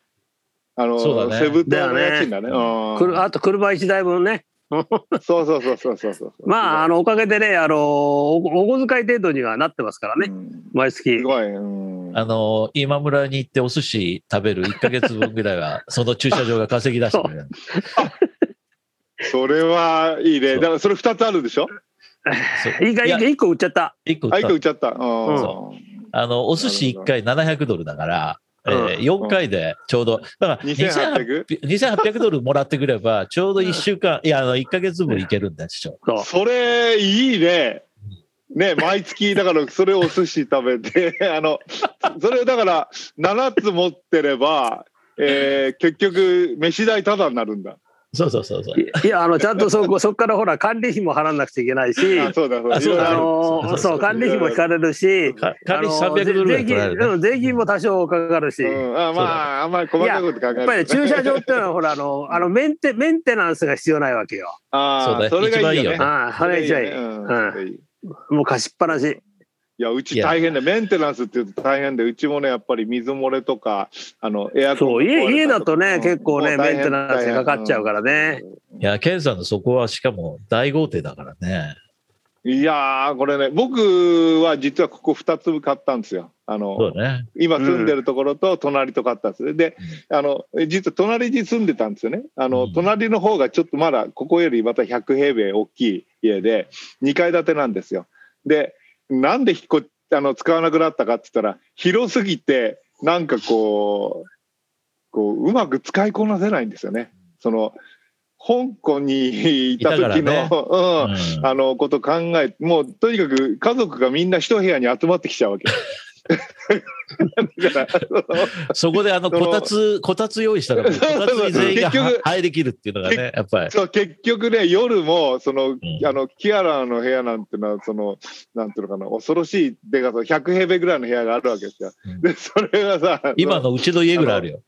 あの、そうだね。セブ島の家賃だね。だうん。あと車一台分ね。そうそうそうそうそうそう。まあ、あの、おかげでね、あのーお、お小遣い程度にはなってますからね、うん毎月す。ごい。うんあの今村に行ってお寿司食べる1ヶ月分ぐらいは、その駐車場が稼ぎ出してくれる。それはいいね。だからそれ二つあるでしょ？いいか、いいか、一個売っちゃった。一個売っ売ったちゃった。うんそあの、お寿司1回700ドルだから、えーうん4回でちょうど、だから2800 2800? 2800ドルもらってくれば、ちょうど1週間、いや、あの、1ヶ月分いけるんだよ、師匠。そう。それいいね。ね、毎月、だからそれをお寿司食べて、あの、それをだから7つ持ってれば、えー結局、飯代タダになるんだ。そうそうそうそう。いや、あの、ちゃんとそこ、そこからほら、管理費も払わなくちゃいけないし、あ、そうだ、そうだ。あそうだあのそうそうそう、管理費も引かれるし、か管理費あの300ドルぐらい取。税金うん税金も多少かかるし、やうん、あまあ、あんまり細かいこと考えるとっぱり駐車場っていうのは、ほら、あの、あのメンテ、メンテナンスが必要ないわけよ。ああ、そうだそれが。一番いいよねああ、それじゃいい。うんもう貸しっぱなし。いや、うち大変で、メンテナンスって言うと大変で、うちもね、やっぱり水漏れとか、あの、エアコンそう、家、家だとね、うん結構ね、メンテナンスがかかっちゃうからね。。いや、ケンさんのそこはしかも大豪邸だからね。いやー、これね、僕は実はここ2つ買ったんですよ。あその、ね。今住んでるところと隣と買ったんです。で、あの、実は隣に住んでたんですよね。あの、うん隣の方がちょっとまだ、ここよりまた100平米大きい家で、2階建てなんですよ。で、なんで引っこあの使わなくなったかって言ったら、広すぎて、なんかこう、こう、うまく使いこなせないんですよね。その、香港にいた時の、ねうん、あのこと考えもうとにかく家族がみんな一部屋に集まってきちゃうわけ。だからそこであの、こたつ、こたつ用意したら、こたつに全員が結局入りきるっていうのがね、やっぱり。そう結局ね夜もその、んあのキアラの部屋なんてのはそのなんていうのかな恐ろしいでかさ100平米ぐらいの部屋があるわけですよ。うんでそれがさ今のうちの家ぐらいあるよ。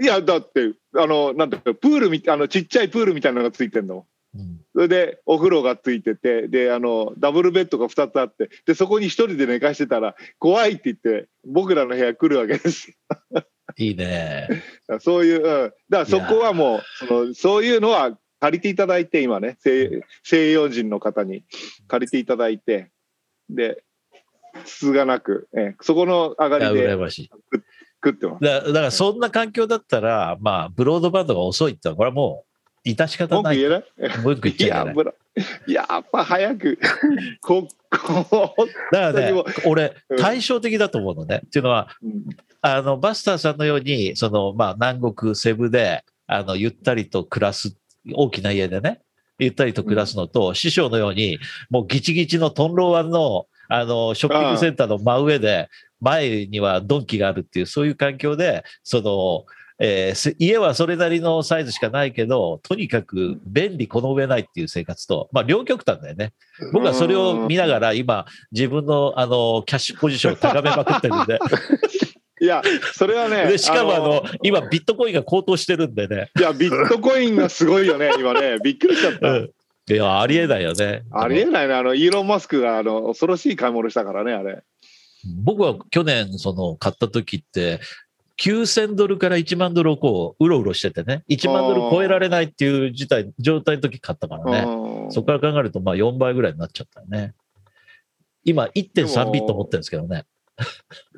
いやだってあのなんていうかプールみあのちっちゃいプールみたいなのがついてるの。うん。それでお風呂がついててであのダブルベッドが2つあってでそこに1人で寝かしてたら怖いって言って僕らの部屋来るわけですよ。いいね。そういう、うん、だからそこはもうそのそういうのは借りていただいて今ね。西西洋人の方に借りていただいてでつがなく、ええ。そこの上がりで。食ってます。だだから、そんな環境だったら、まあ、ブロードバンドが遅いってのは、これはもう、致し方ない。文句言っい？ちゃいけない。やっぱ早く。ここ、だからね本、俺う、ん。対照的だと思うのね。っていうのは、うん。あの、バスターさんのように、その、まあ、南国セブで、あの、ゆったりと暮らす、大きな家でね、ゆったりと暮らすのと、師匠のように、もうギチギチのトンロー湾の、あの、ショッピングセンターの真上で、前にはドンキがあるっていう、そういう環境で、その、えーせ家はそれなりのサイズしかないけど、とにかく便利この上ないっていう生活と、まあ両極端だよね。僕はそれを見ながら今、自分のあの、キャッシュポジションを高めまくってるんで、いや、それはね、でしかもあの、の今ビットコインが高騰してるんでね。いや、ビットコインがすごいよね、今ね、びっくりしちゃった。うん。いや、ありえないよね。ありえないね、あの、イーロン・マスクが、あの、恐ろしい買い物したからね、あれ。僕は去年、その、買った時って、9000ドルから1万ドルをこう、うろうろしててね、1万ドル超えられないっていう事態、状態の時買ったからね。うんそこから考えると、まあ4倍ぐらいになっちゃったよね。今、1.3ビット持ってるんですけどね。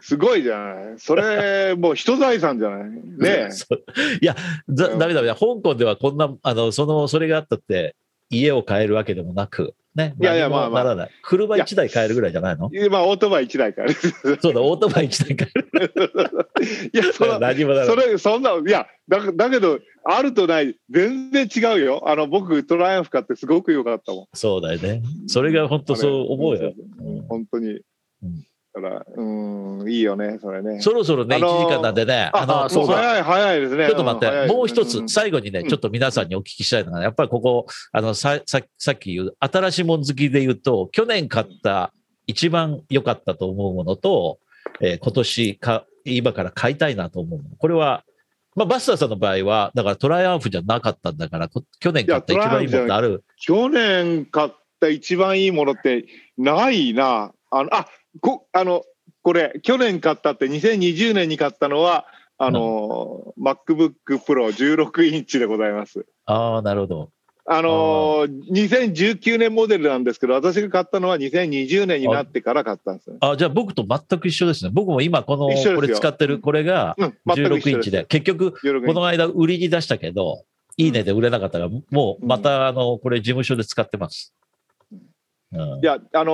すごいじゃない。それ、もう人財産じゃない？ね いや、だうんダメダメだ。香港ではこんな、あの、その、それがあったって、家を買えるわけでもなく、ね。いやいやまあまあならない。車1台買えるぐらいじゃないの？今、オートバイ1台から。い そうだ、オートバイ1台買える。や、その、何も。それ、そんな、いや、だだけど、あるとない、全然違うよ。あの、僕、トライアンフ買ってすごく良かったもん。そうだよね。それが本当そう思うよ。うん本当に。うんだから、うん、いいよね、それね。そろそろね、1あのー時間なんでね、あの、あそうだ早い、早いですね。ちょっと待って、もう一つ、ん最後にね、うんちょっと皆さんにお聞きしたいのが、やっぱりここ、あの、さ、ささっき言う、新しいもん好きで言うと、去年買った一番良かったと思うものと、えー今年か、今から買いたいなと思うもの。これは、まあ、バスターさんの場合は、だからトライアンフじゃなかったんだから、こ去年買った一番いいものってある？去年買った一番いいものってないな。あの、あ、こ、あの、これ、去年買ったって2020年に買ったのは、あの、MacBook Pro 16インチでございます。ああ、なるほど。あのー、2019年モデルなんですけど、私が買ったのは2020年になってから買ったんですね。あ、じゃあ僕と全く一緒ですね。僕も今この、これ使ってる、これがうん、全く一16インチで、結局、16インチこの間売りに出したけど、いいねで売れなかったから、もうまた、あの、これ事務所で使ってます。うん。いや、あの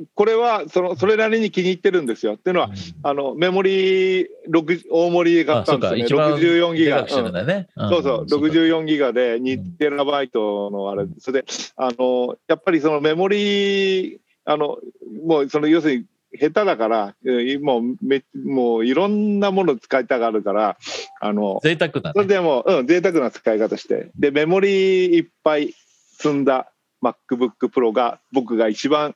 ーこれはそのそれなりに気に入ってるんですよ。っていうのは、あのメモリー6大盛りで買ったんですよね。一番64ギガ。ね。うん。そうそう、64ギガでん。2テラバイトのあれ、それで、あの、やっぱりそのメモリ、あの、もうその要するに下手だから、うんもうめ、もういろんなもの使いたがるから、あの、贅沢なそれね。でもう、うん、贅沢な使い方して、で、メモリいっぱい積んだ MacBook Pro が僕が一番、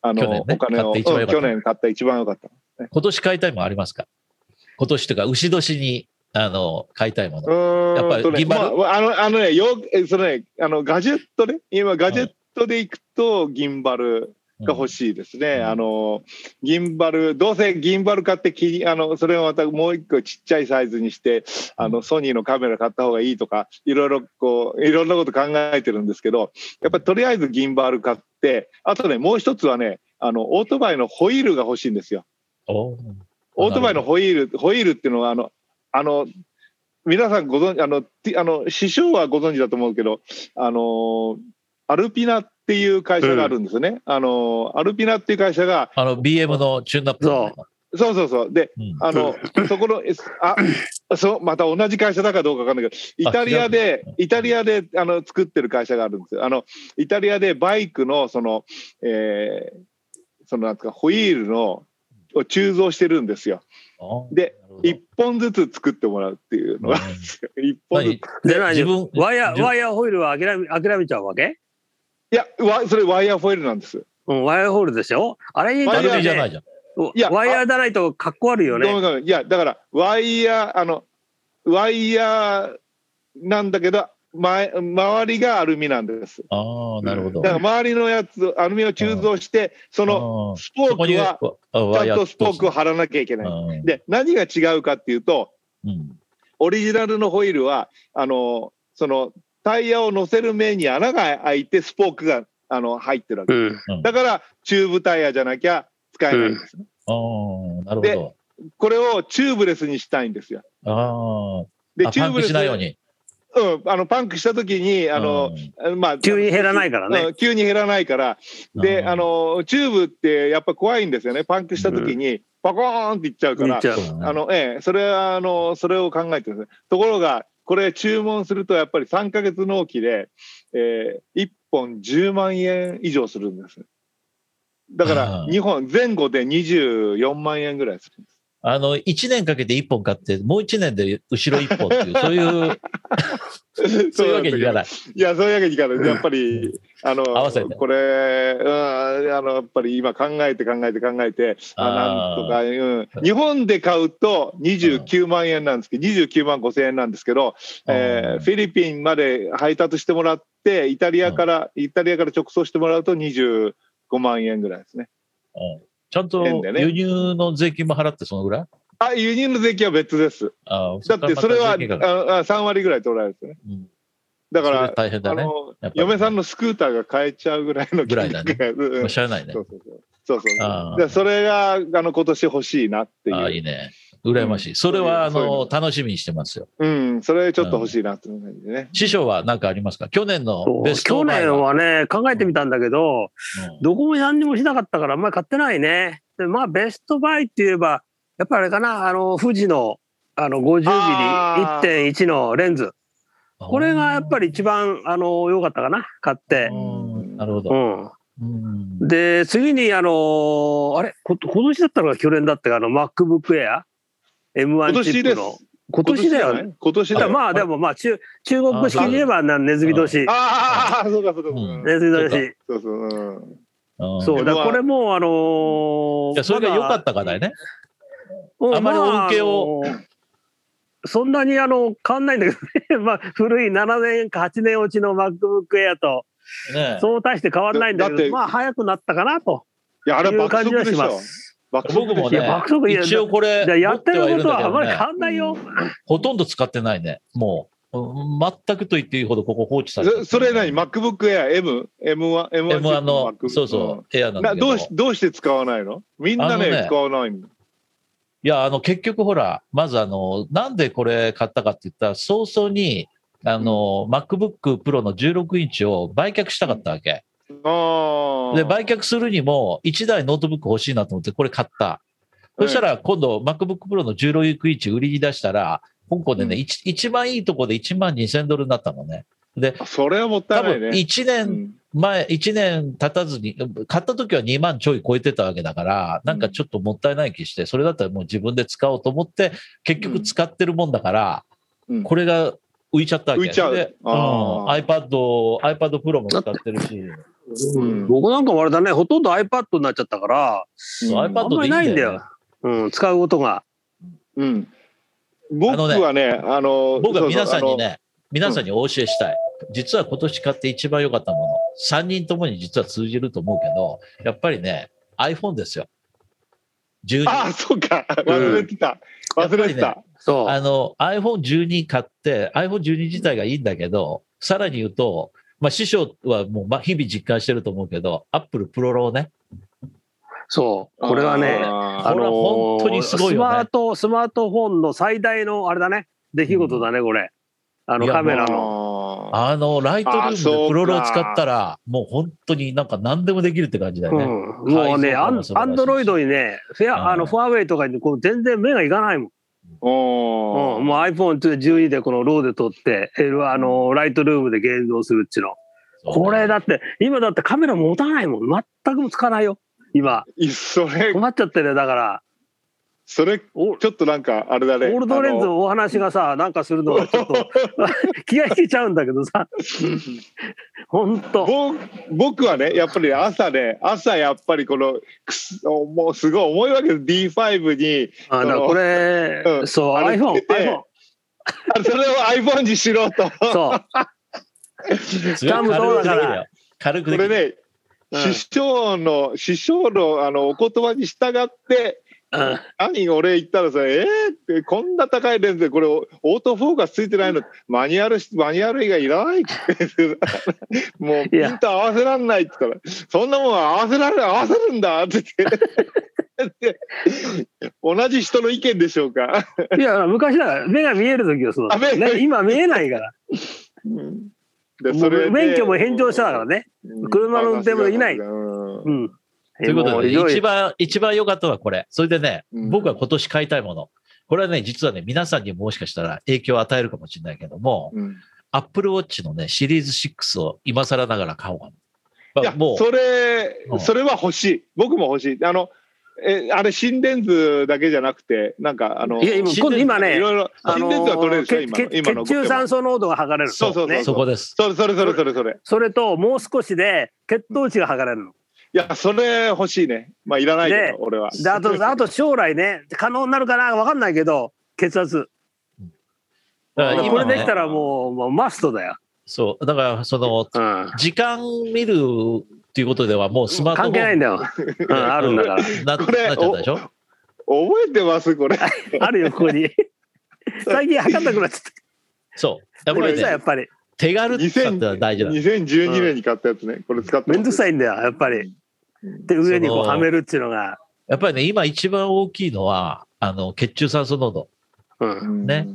あの、ねお金を、去年買った一番良かった。今年買いたいものありますか？今年とか、牛年に、あの、買いたいもうの。やっぱりまあ、あの、あのね、よ、えそのね、あの、ガジェットね、今、ガジェットで行くと、ギンバルが欲い。しいですね。うんあの、ギンバル、どうせギンバル買ってき、あの、それをまたもう一個ちっちゃいサイズにして、あの、ソニーのカメラ買った方がいいとか、いろいろこう、いろんなこと考えてるんですけど、やっぱりとりあえずギンバル買って、あとね、もう一つはね、あの、オートバイのホイールが欲しいんですよ。オートバイのホイール、ホイールっていうのは、あの、あの、皆さんご存知、あの、あの、師匠はご存知だと思うけど、あの、アルピナっっていう会社があるんですよね。あの、アルピナっていう会社が、あの、BM のチューンナップそうそうそう。で、うんあの、そこの、えあ、そう、また同じ会社だかどうかわかんないけど、イタリアで、イタリアで、あの、作ってる会社があるんですよ。あの、イタリアでバイクの、その、えーその、なんですか、ホイールの、を鋳造してるんですよ。あで一本ずつ作ってもらうっていうのがあるんですよ。一本ずつ。何で何自分ワイヤワイヤーホイールは諦め諦めちゃうわけ？いや、わそれワイヤーフォイルなんです。うん、ワイヤーホイールでしょ？あれにワイヤーじゃないじゃん。いやワイヤーじゃないとかっこ悪いよね。ごめんごめんいや、だから、ワイヤー、あの、ワイヤーなんだけど、前周りがアルミなんです。ああ、なるほど。だから周りのやつ、アルミを鋳造して、そののスポークは、ちゃんとスポークをは貼らなきゃいけない。で、何が違うかっていうと、うんオリジナルのホイールは、あの、その、タイヤを乗せる面に穴が開いて、スポークが、あの、入ってるわけ。うん。だから、チューブタイヤじゃなきゃ使えないんです。ああ、なるほど。これをチューブレスにしたいんですよ。あで、あ、パンクチューブレスしないように。うん、あの、パンクした時に、あの、まあ、急に減らないからねうん急に減らないから。で、うんあの、チューブってやっぱ怖いんですよね。パンクした時に、パコーンっていっちゃうからいっち。ゃうあの、ええ、それは、あの、それを考えてるんですね。ところが、これ注文するとやっぱり3ヶ月納期で、えー、1本10万円以上するんです。だかあら、ー2本、前後で24万円ぐらいするんです。あの、1年かけて1本買って、もう1年で後ろ1本っていう、そういう、そういうわけにいかない。いや、そういうわけにいかない。やっぱり、あの、合わせてこれ、うん、あの、やっぱり今考えて考えて考えて、あなんとか、うん。日本で買うと29万円なんですけど、29万5千円なんですけど、えーフィリピンまで配達してもらって、イタリアから、イタリアから直送してもらうと25万円ぐらいですね。うんちゃんと輸入の税金も払ってそのぐらい？あ、輸入の税金は別です。あだってそれはあこからまた税金がかかるあ3割ぐらい取られるんですね。うんだから大変だね。嫁さんのスクーターが買えちゃうぐらいのぐらいだね金額がうんまあしゃあないねそ。うそうそう。そうそうそれが、あの、今年欲しいなっていう。ああ、いいね。羨ましい。それは、あの、楽しみにしてますよ。うん、それちょっと欲しいなっていう感じでね。師匠は何かありますか？去年のベスト去年はね、考えてみたんだけど、うんどこも何にもしなかったから、あんまり買ってないね。でまあ、ベストバイって言えば、やっぱりあれかな、あの、富士の、あの、50ミリあー1.1のレンズ。これがやっぱり一番、あの、良かったかな、買って。うんなるほど。うん。うんで、次に、あの、あれ、こ今年だったのか去年だったか、あの、MacBook Air？今 M1 チ年ですップの。。今年だよね。。今年だよ。まあでもまあ中中国式に言えばなネズミ年。ああ、そうかそうかそううんか。ネズミ年。そうそう。そう。だから M1 これもあのーいや、それが良かったからね。うんあまり恩恵をそんなにあの変わんないんだけどね。まあ古い7年か8年落ちの MacBook Air とねそう大して変わんないんだけだってど、まあ早くなったかなといや、あれいう爆感じはしま速でしょ。す。僕もね一応これ、じゃあやってることはあまり変わんないよ。ほとんど使ってないね。もう、うん全くと言っていいほどここ放置されてるそそれ何 ?MacBook Air M、M1、M1 M1 の、そうそう、エアなんど。うしどうして使わないの？みんなね使わないの？いや、あの、結局ほら、まずあの、なんでこれ買ったかって言ったら、早々に、あの、MacBook Pro の16インチを売却したかったわけ。で、売却するにも、1台ノートブック欲しいなと思って、これ買った。そしたら、今度、MacBook Pro の16インチ売りに出したら、香港でね、うん。一一番いいとこで1万2000ドルになったのね。で、それはもったいないね。1う年ん。前、1年経たずに、買った時は2万ちょい超えてたわけだから、なんかちょっともったいない気して、それだったらもう自分で使おうと思って、結局使ってるもんだから、うん。これが浮いちゃったわけ。浮いちゃう。で、うん、あ iPad、iPad Pro も使ってるし、うん僕なんかもあれだね、ほとんど iPad になっちゃったから、そううん iPad あんまりないんだよ。うん、使うことが。うん。僕はね、あの、僕は皆さんにね、皆さんにお教えしたい。実は今年買って一番良かったもの、3人ともに実は通じると思うけど、やっぱりね、iPhone ですよ。12。そうああ、そうか。忘れてた。忘れてた。そう。あの、iPhone12 買って、iPhone12 自体がいいんだけど、さらに言うと、まあ、師匠はもうまあ日々実感してると思うけど、Apple Pro ね。そう。これはね、あこれは本当にすごいよねスマート、スマートフォンの最大のあれだね、出来事だね、これ。あのカメラの。ああの、ライトルームでプロロを使ったら、もう本当になんか何でもできるって感じだよね。うん、もうね、アンドロイドにね、フェうんア、あの、フォアウェイとかにこう全然目がいかないもん。おうん、もう iPhone12 でこのローで撮って、L あの、ライトルームで現像するっちゅうの。これだって、今だってカメラ持たないもん。全くつかないよ。今。いそれ困っちゃってるよ。だから、それオちょっとなんかあれだねオールドレンズあのお話がさ、なんかするのがちょっと 気が引けちゃうんだけどさ。本当。ぼ僕はねやっぱり朝ね朝やっぱりこのくすもうすごい重いわけです D5 にあだからこれ、うんそう、iPhone、iPhone。あそれを iPhone にしろとそう。すごい軽くできるよ。軽くできる。これねうん師匠の師匠のあのお言葉に従ってうん何俺言ったらさ「えー?」ってこんな高いレンズでこれオートフォーカスついてないのマニュアルマニュアル以外いらないって もうピント合わせらんないって言ったら「そんなもん合わせられる合わせるんだ」って言って同じ人の意見でしょうか。いや、昔だから、目が見える時はそうだね。今見えないから。でもう免許も返上したからね。車の運転もできないうんうん。ということで、一番、一番良かったのはこれ。それでね、うん僕が今年買いたいもの。これはね、実はね、皆さんにもしかしたら影響を与えるかもしれないけども、うん Apple Watch のね、シリーズ6を今更ながら買おうかな。いやまあ、もう、それうんそれは欲しい僕も欲しいあのえあれ心電図だけじゃなくてなんかあのいや、今、今ね、いろいろあ心電図は取れるでしょ？今の今の血中酸素濃度が測れるの。そうそうそうねそこです。それそれそれそれそれそれと、もう少しで血糖値が測れるの。いやそれ欲しいねまあいらないけでど俺はで、あと、あと将来ね、可能になるかなわかんないけど、血圧。だからこ今ね、れできたらもう、もうマストだよ。そう、だから、その、うん。時間見るっていうことではもうスマートフォン関係ないんだよ。うん、あるんだから。なこれなっちゃったでしょ？覚えてます？これ あるよ、ここに。最近測ったくなっちゃっそう。やた。っぱりめんどくさい、やねっ、ぱり。手軽さってのは大事なの。2012年に買ったやつねこれ使ってめんどくさいいんだよ、やっぱり。で、上にこうはめるっていうのが。やっぱりね、今一番大きいのは、あの、血中酸素濃度。うん。ね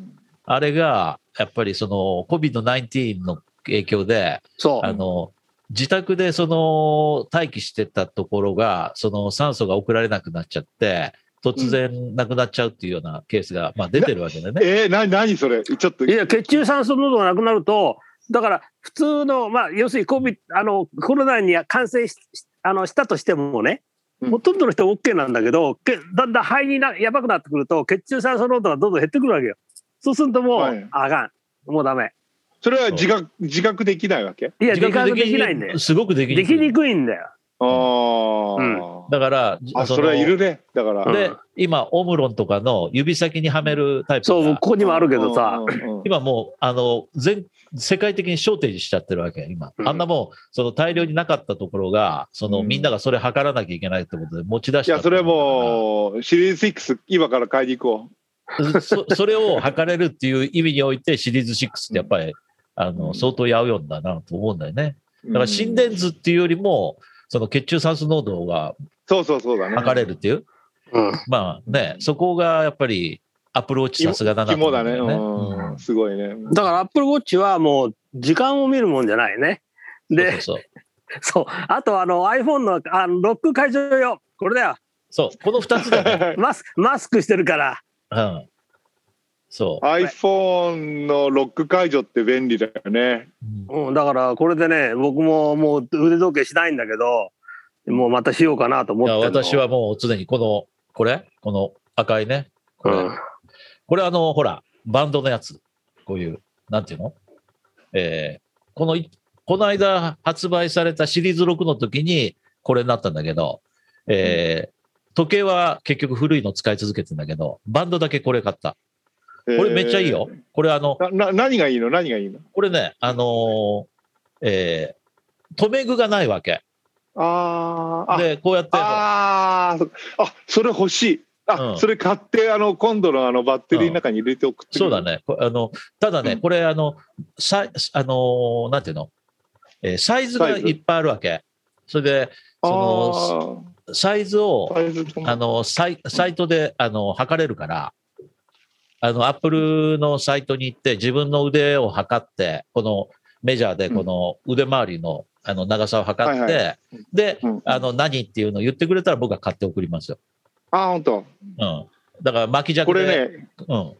あれが、やっぱりその、COVID-19 の影響で、そあの、自宅でその、待機してたところが、その酸素が送られなくなっちゃって、突然なくなっちゃうっていうようなケースが、まあ出てるわけでね。えー、な何それ？ちょっとう。いや、血中酸素濃度がなくなると、だから、普通の、まあ、要するに COVID、あの、コロナに感染しあのしたとしてもね、うんほとんどの人 OK なんだけど、けだんだん肺になやばくなってくると、血中酸素濃度がどんどん減ってくるわけよ。そうするともう、はいあかん。もうダメ。それは自覚自覚できないわけ？いや、自覚自覚できないんだよ。すごくできにくいできにくいんだよ。ああ、だから、あそれはいるね。だから、うんで、今、オムロンとかの指先にはめるタイプそう、がここにもあるけどさ、うんうんうん今もう、あの、全、世界的にショーテージしちゃってるわけよ、今。うん。あんなもう、その大量になかったところが、その、うん。みんながそれ測らなきゃいけないってことで持ち出した。いやそれはもうシリーズ6今から買いに行こう。そ それを測れるっていう意味において、シリーズ6ってやっぱり、あの、うん。相当やうよんだなと思うんだよね。うだから心電図っていうよりも、その血中酸素濃度がそうそうそうだね測れるっていう、うん。まあね、そこがやっぱり、アプローチさすがだなね、うんだよね。うんうんすごいねだから Apple Watch はもう時間を見るもんじゃないね。で、そうそうそう。そう。あとあの iPhone のあのロック解除用。これだよ。そう、この二つだよね。マスク、マスクしてるから。うん。そう。iPhone のロック解除って便利だよねうんうん、だからこれでね、僕ももう腕時計しないんだけど、もうまたしようかなと思ってるの私はもう常にこの、これ？この赤いね？これ、うんこれあの、ほら、バンドのやつ。こういう、なんていうの？えーこのい、この間発売されたシリーズ6の時にこれになったんだけど、えー時計は結局古いの使い続けてんだけど、バンドだけこれ買った。ここれめっちゃいいよ。これあの、なな何がいいの？何がいいの？これね、あのーえー留め具がないわけ。あーあで、こうやって、ああそれ欲しい。あ、うん。それ買ってあの今度のあのバッテリーの中に入れておくっていそうだね。こあの、ただね、うん。これ、あの、さあのーなんていうの、えーサイズがいっぱいあるわけ。それで、その、あサイズをあの、サイサイトで、あの、測れるから、あの、アップルのサイトに行って自分の腕を測って、このメジャーでこの腕周りのあの長さを測って、はいはで、うんあの、何っていうのを言ってくれたら僕は買って送りますよ。あ、本当。うん。だから巻き尺こで。れね、うん。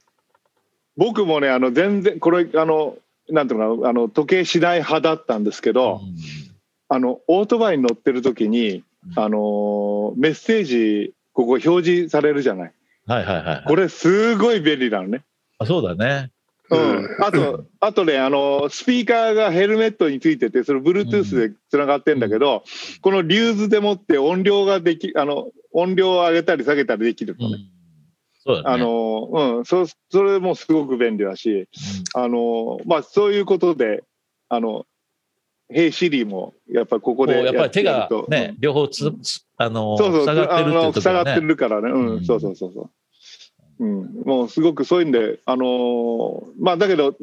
僕もね、あの、全然、これ、あの、なんていうのかな、あの、時計しない派だったんですけど、うんあの、オートバイに乗ってる時に、あの、メッセージ、ここ表示されるじゃない。はいはいはいはい。これ、すごい便利なのね。あそうだね。うん、あと、あとね、あの、スピーカーがヘルメットについてて、それ Bluetooth でつながってんだけど、このリューズでもって音量ができ、あの、音量を上げたり下げたりできるのね。うん。そうだね。あの、うん、そ、それもすごく便利だし、あの、まあ、そういうことで、あの、ヘイシリも、やっぱりここでやっぱり手がね、両方つ、つあの、そうそう、塞がってるっていうあの塞がってところね。るからね。ううんん、そうそうそうそう。うん、もうすごくそういうんで、あのーまあだけど、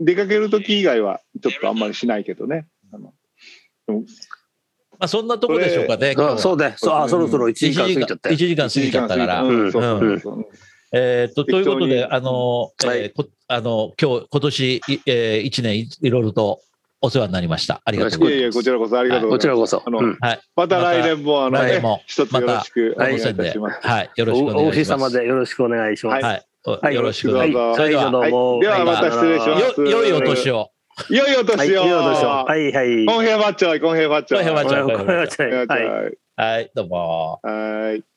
出かける時以外はちょっとあんまりしないけどね。あのまあそんなとこでしょうかね。そうで、そうあそろそろ1時間過ぎちゃった1よ。時間過ぎちゃったから。えーっと、ということで、あの、はいえーこあの、今日、今年、いえー、1年いいろいろとお世話になりました。ありがとうございます。こちらこそありがとうございます。こちらこそ。あの。また来年も、あの、一つよろしくお願いします。はい。よろしくお願いします。様でよろしくお願いします。はい。おはいよろしくお願いします。はいそれでは、はいどうもはいではまた失礼しますいお年を。良いおはい、年を。いいお年をはいはい。コンヘアバッチョイ、コンヘアバッチョイ。コンヘアバッチョイはい。はい、どうも。はい。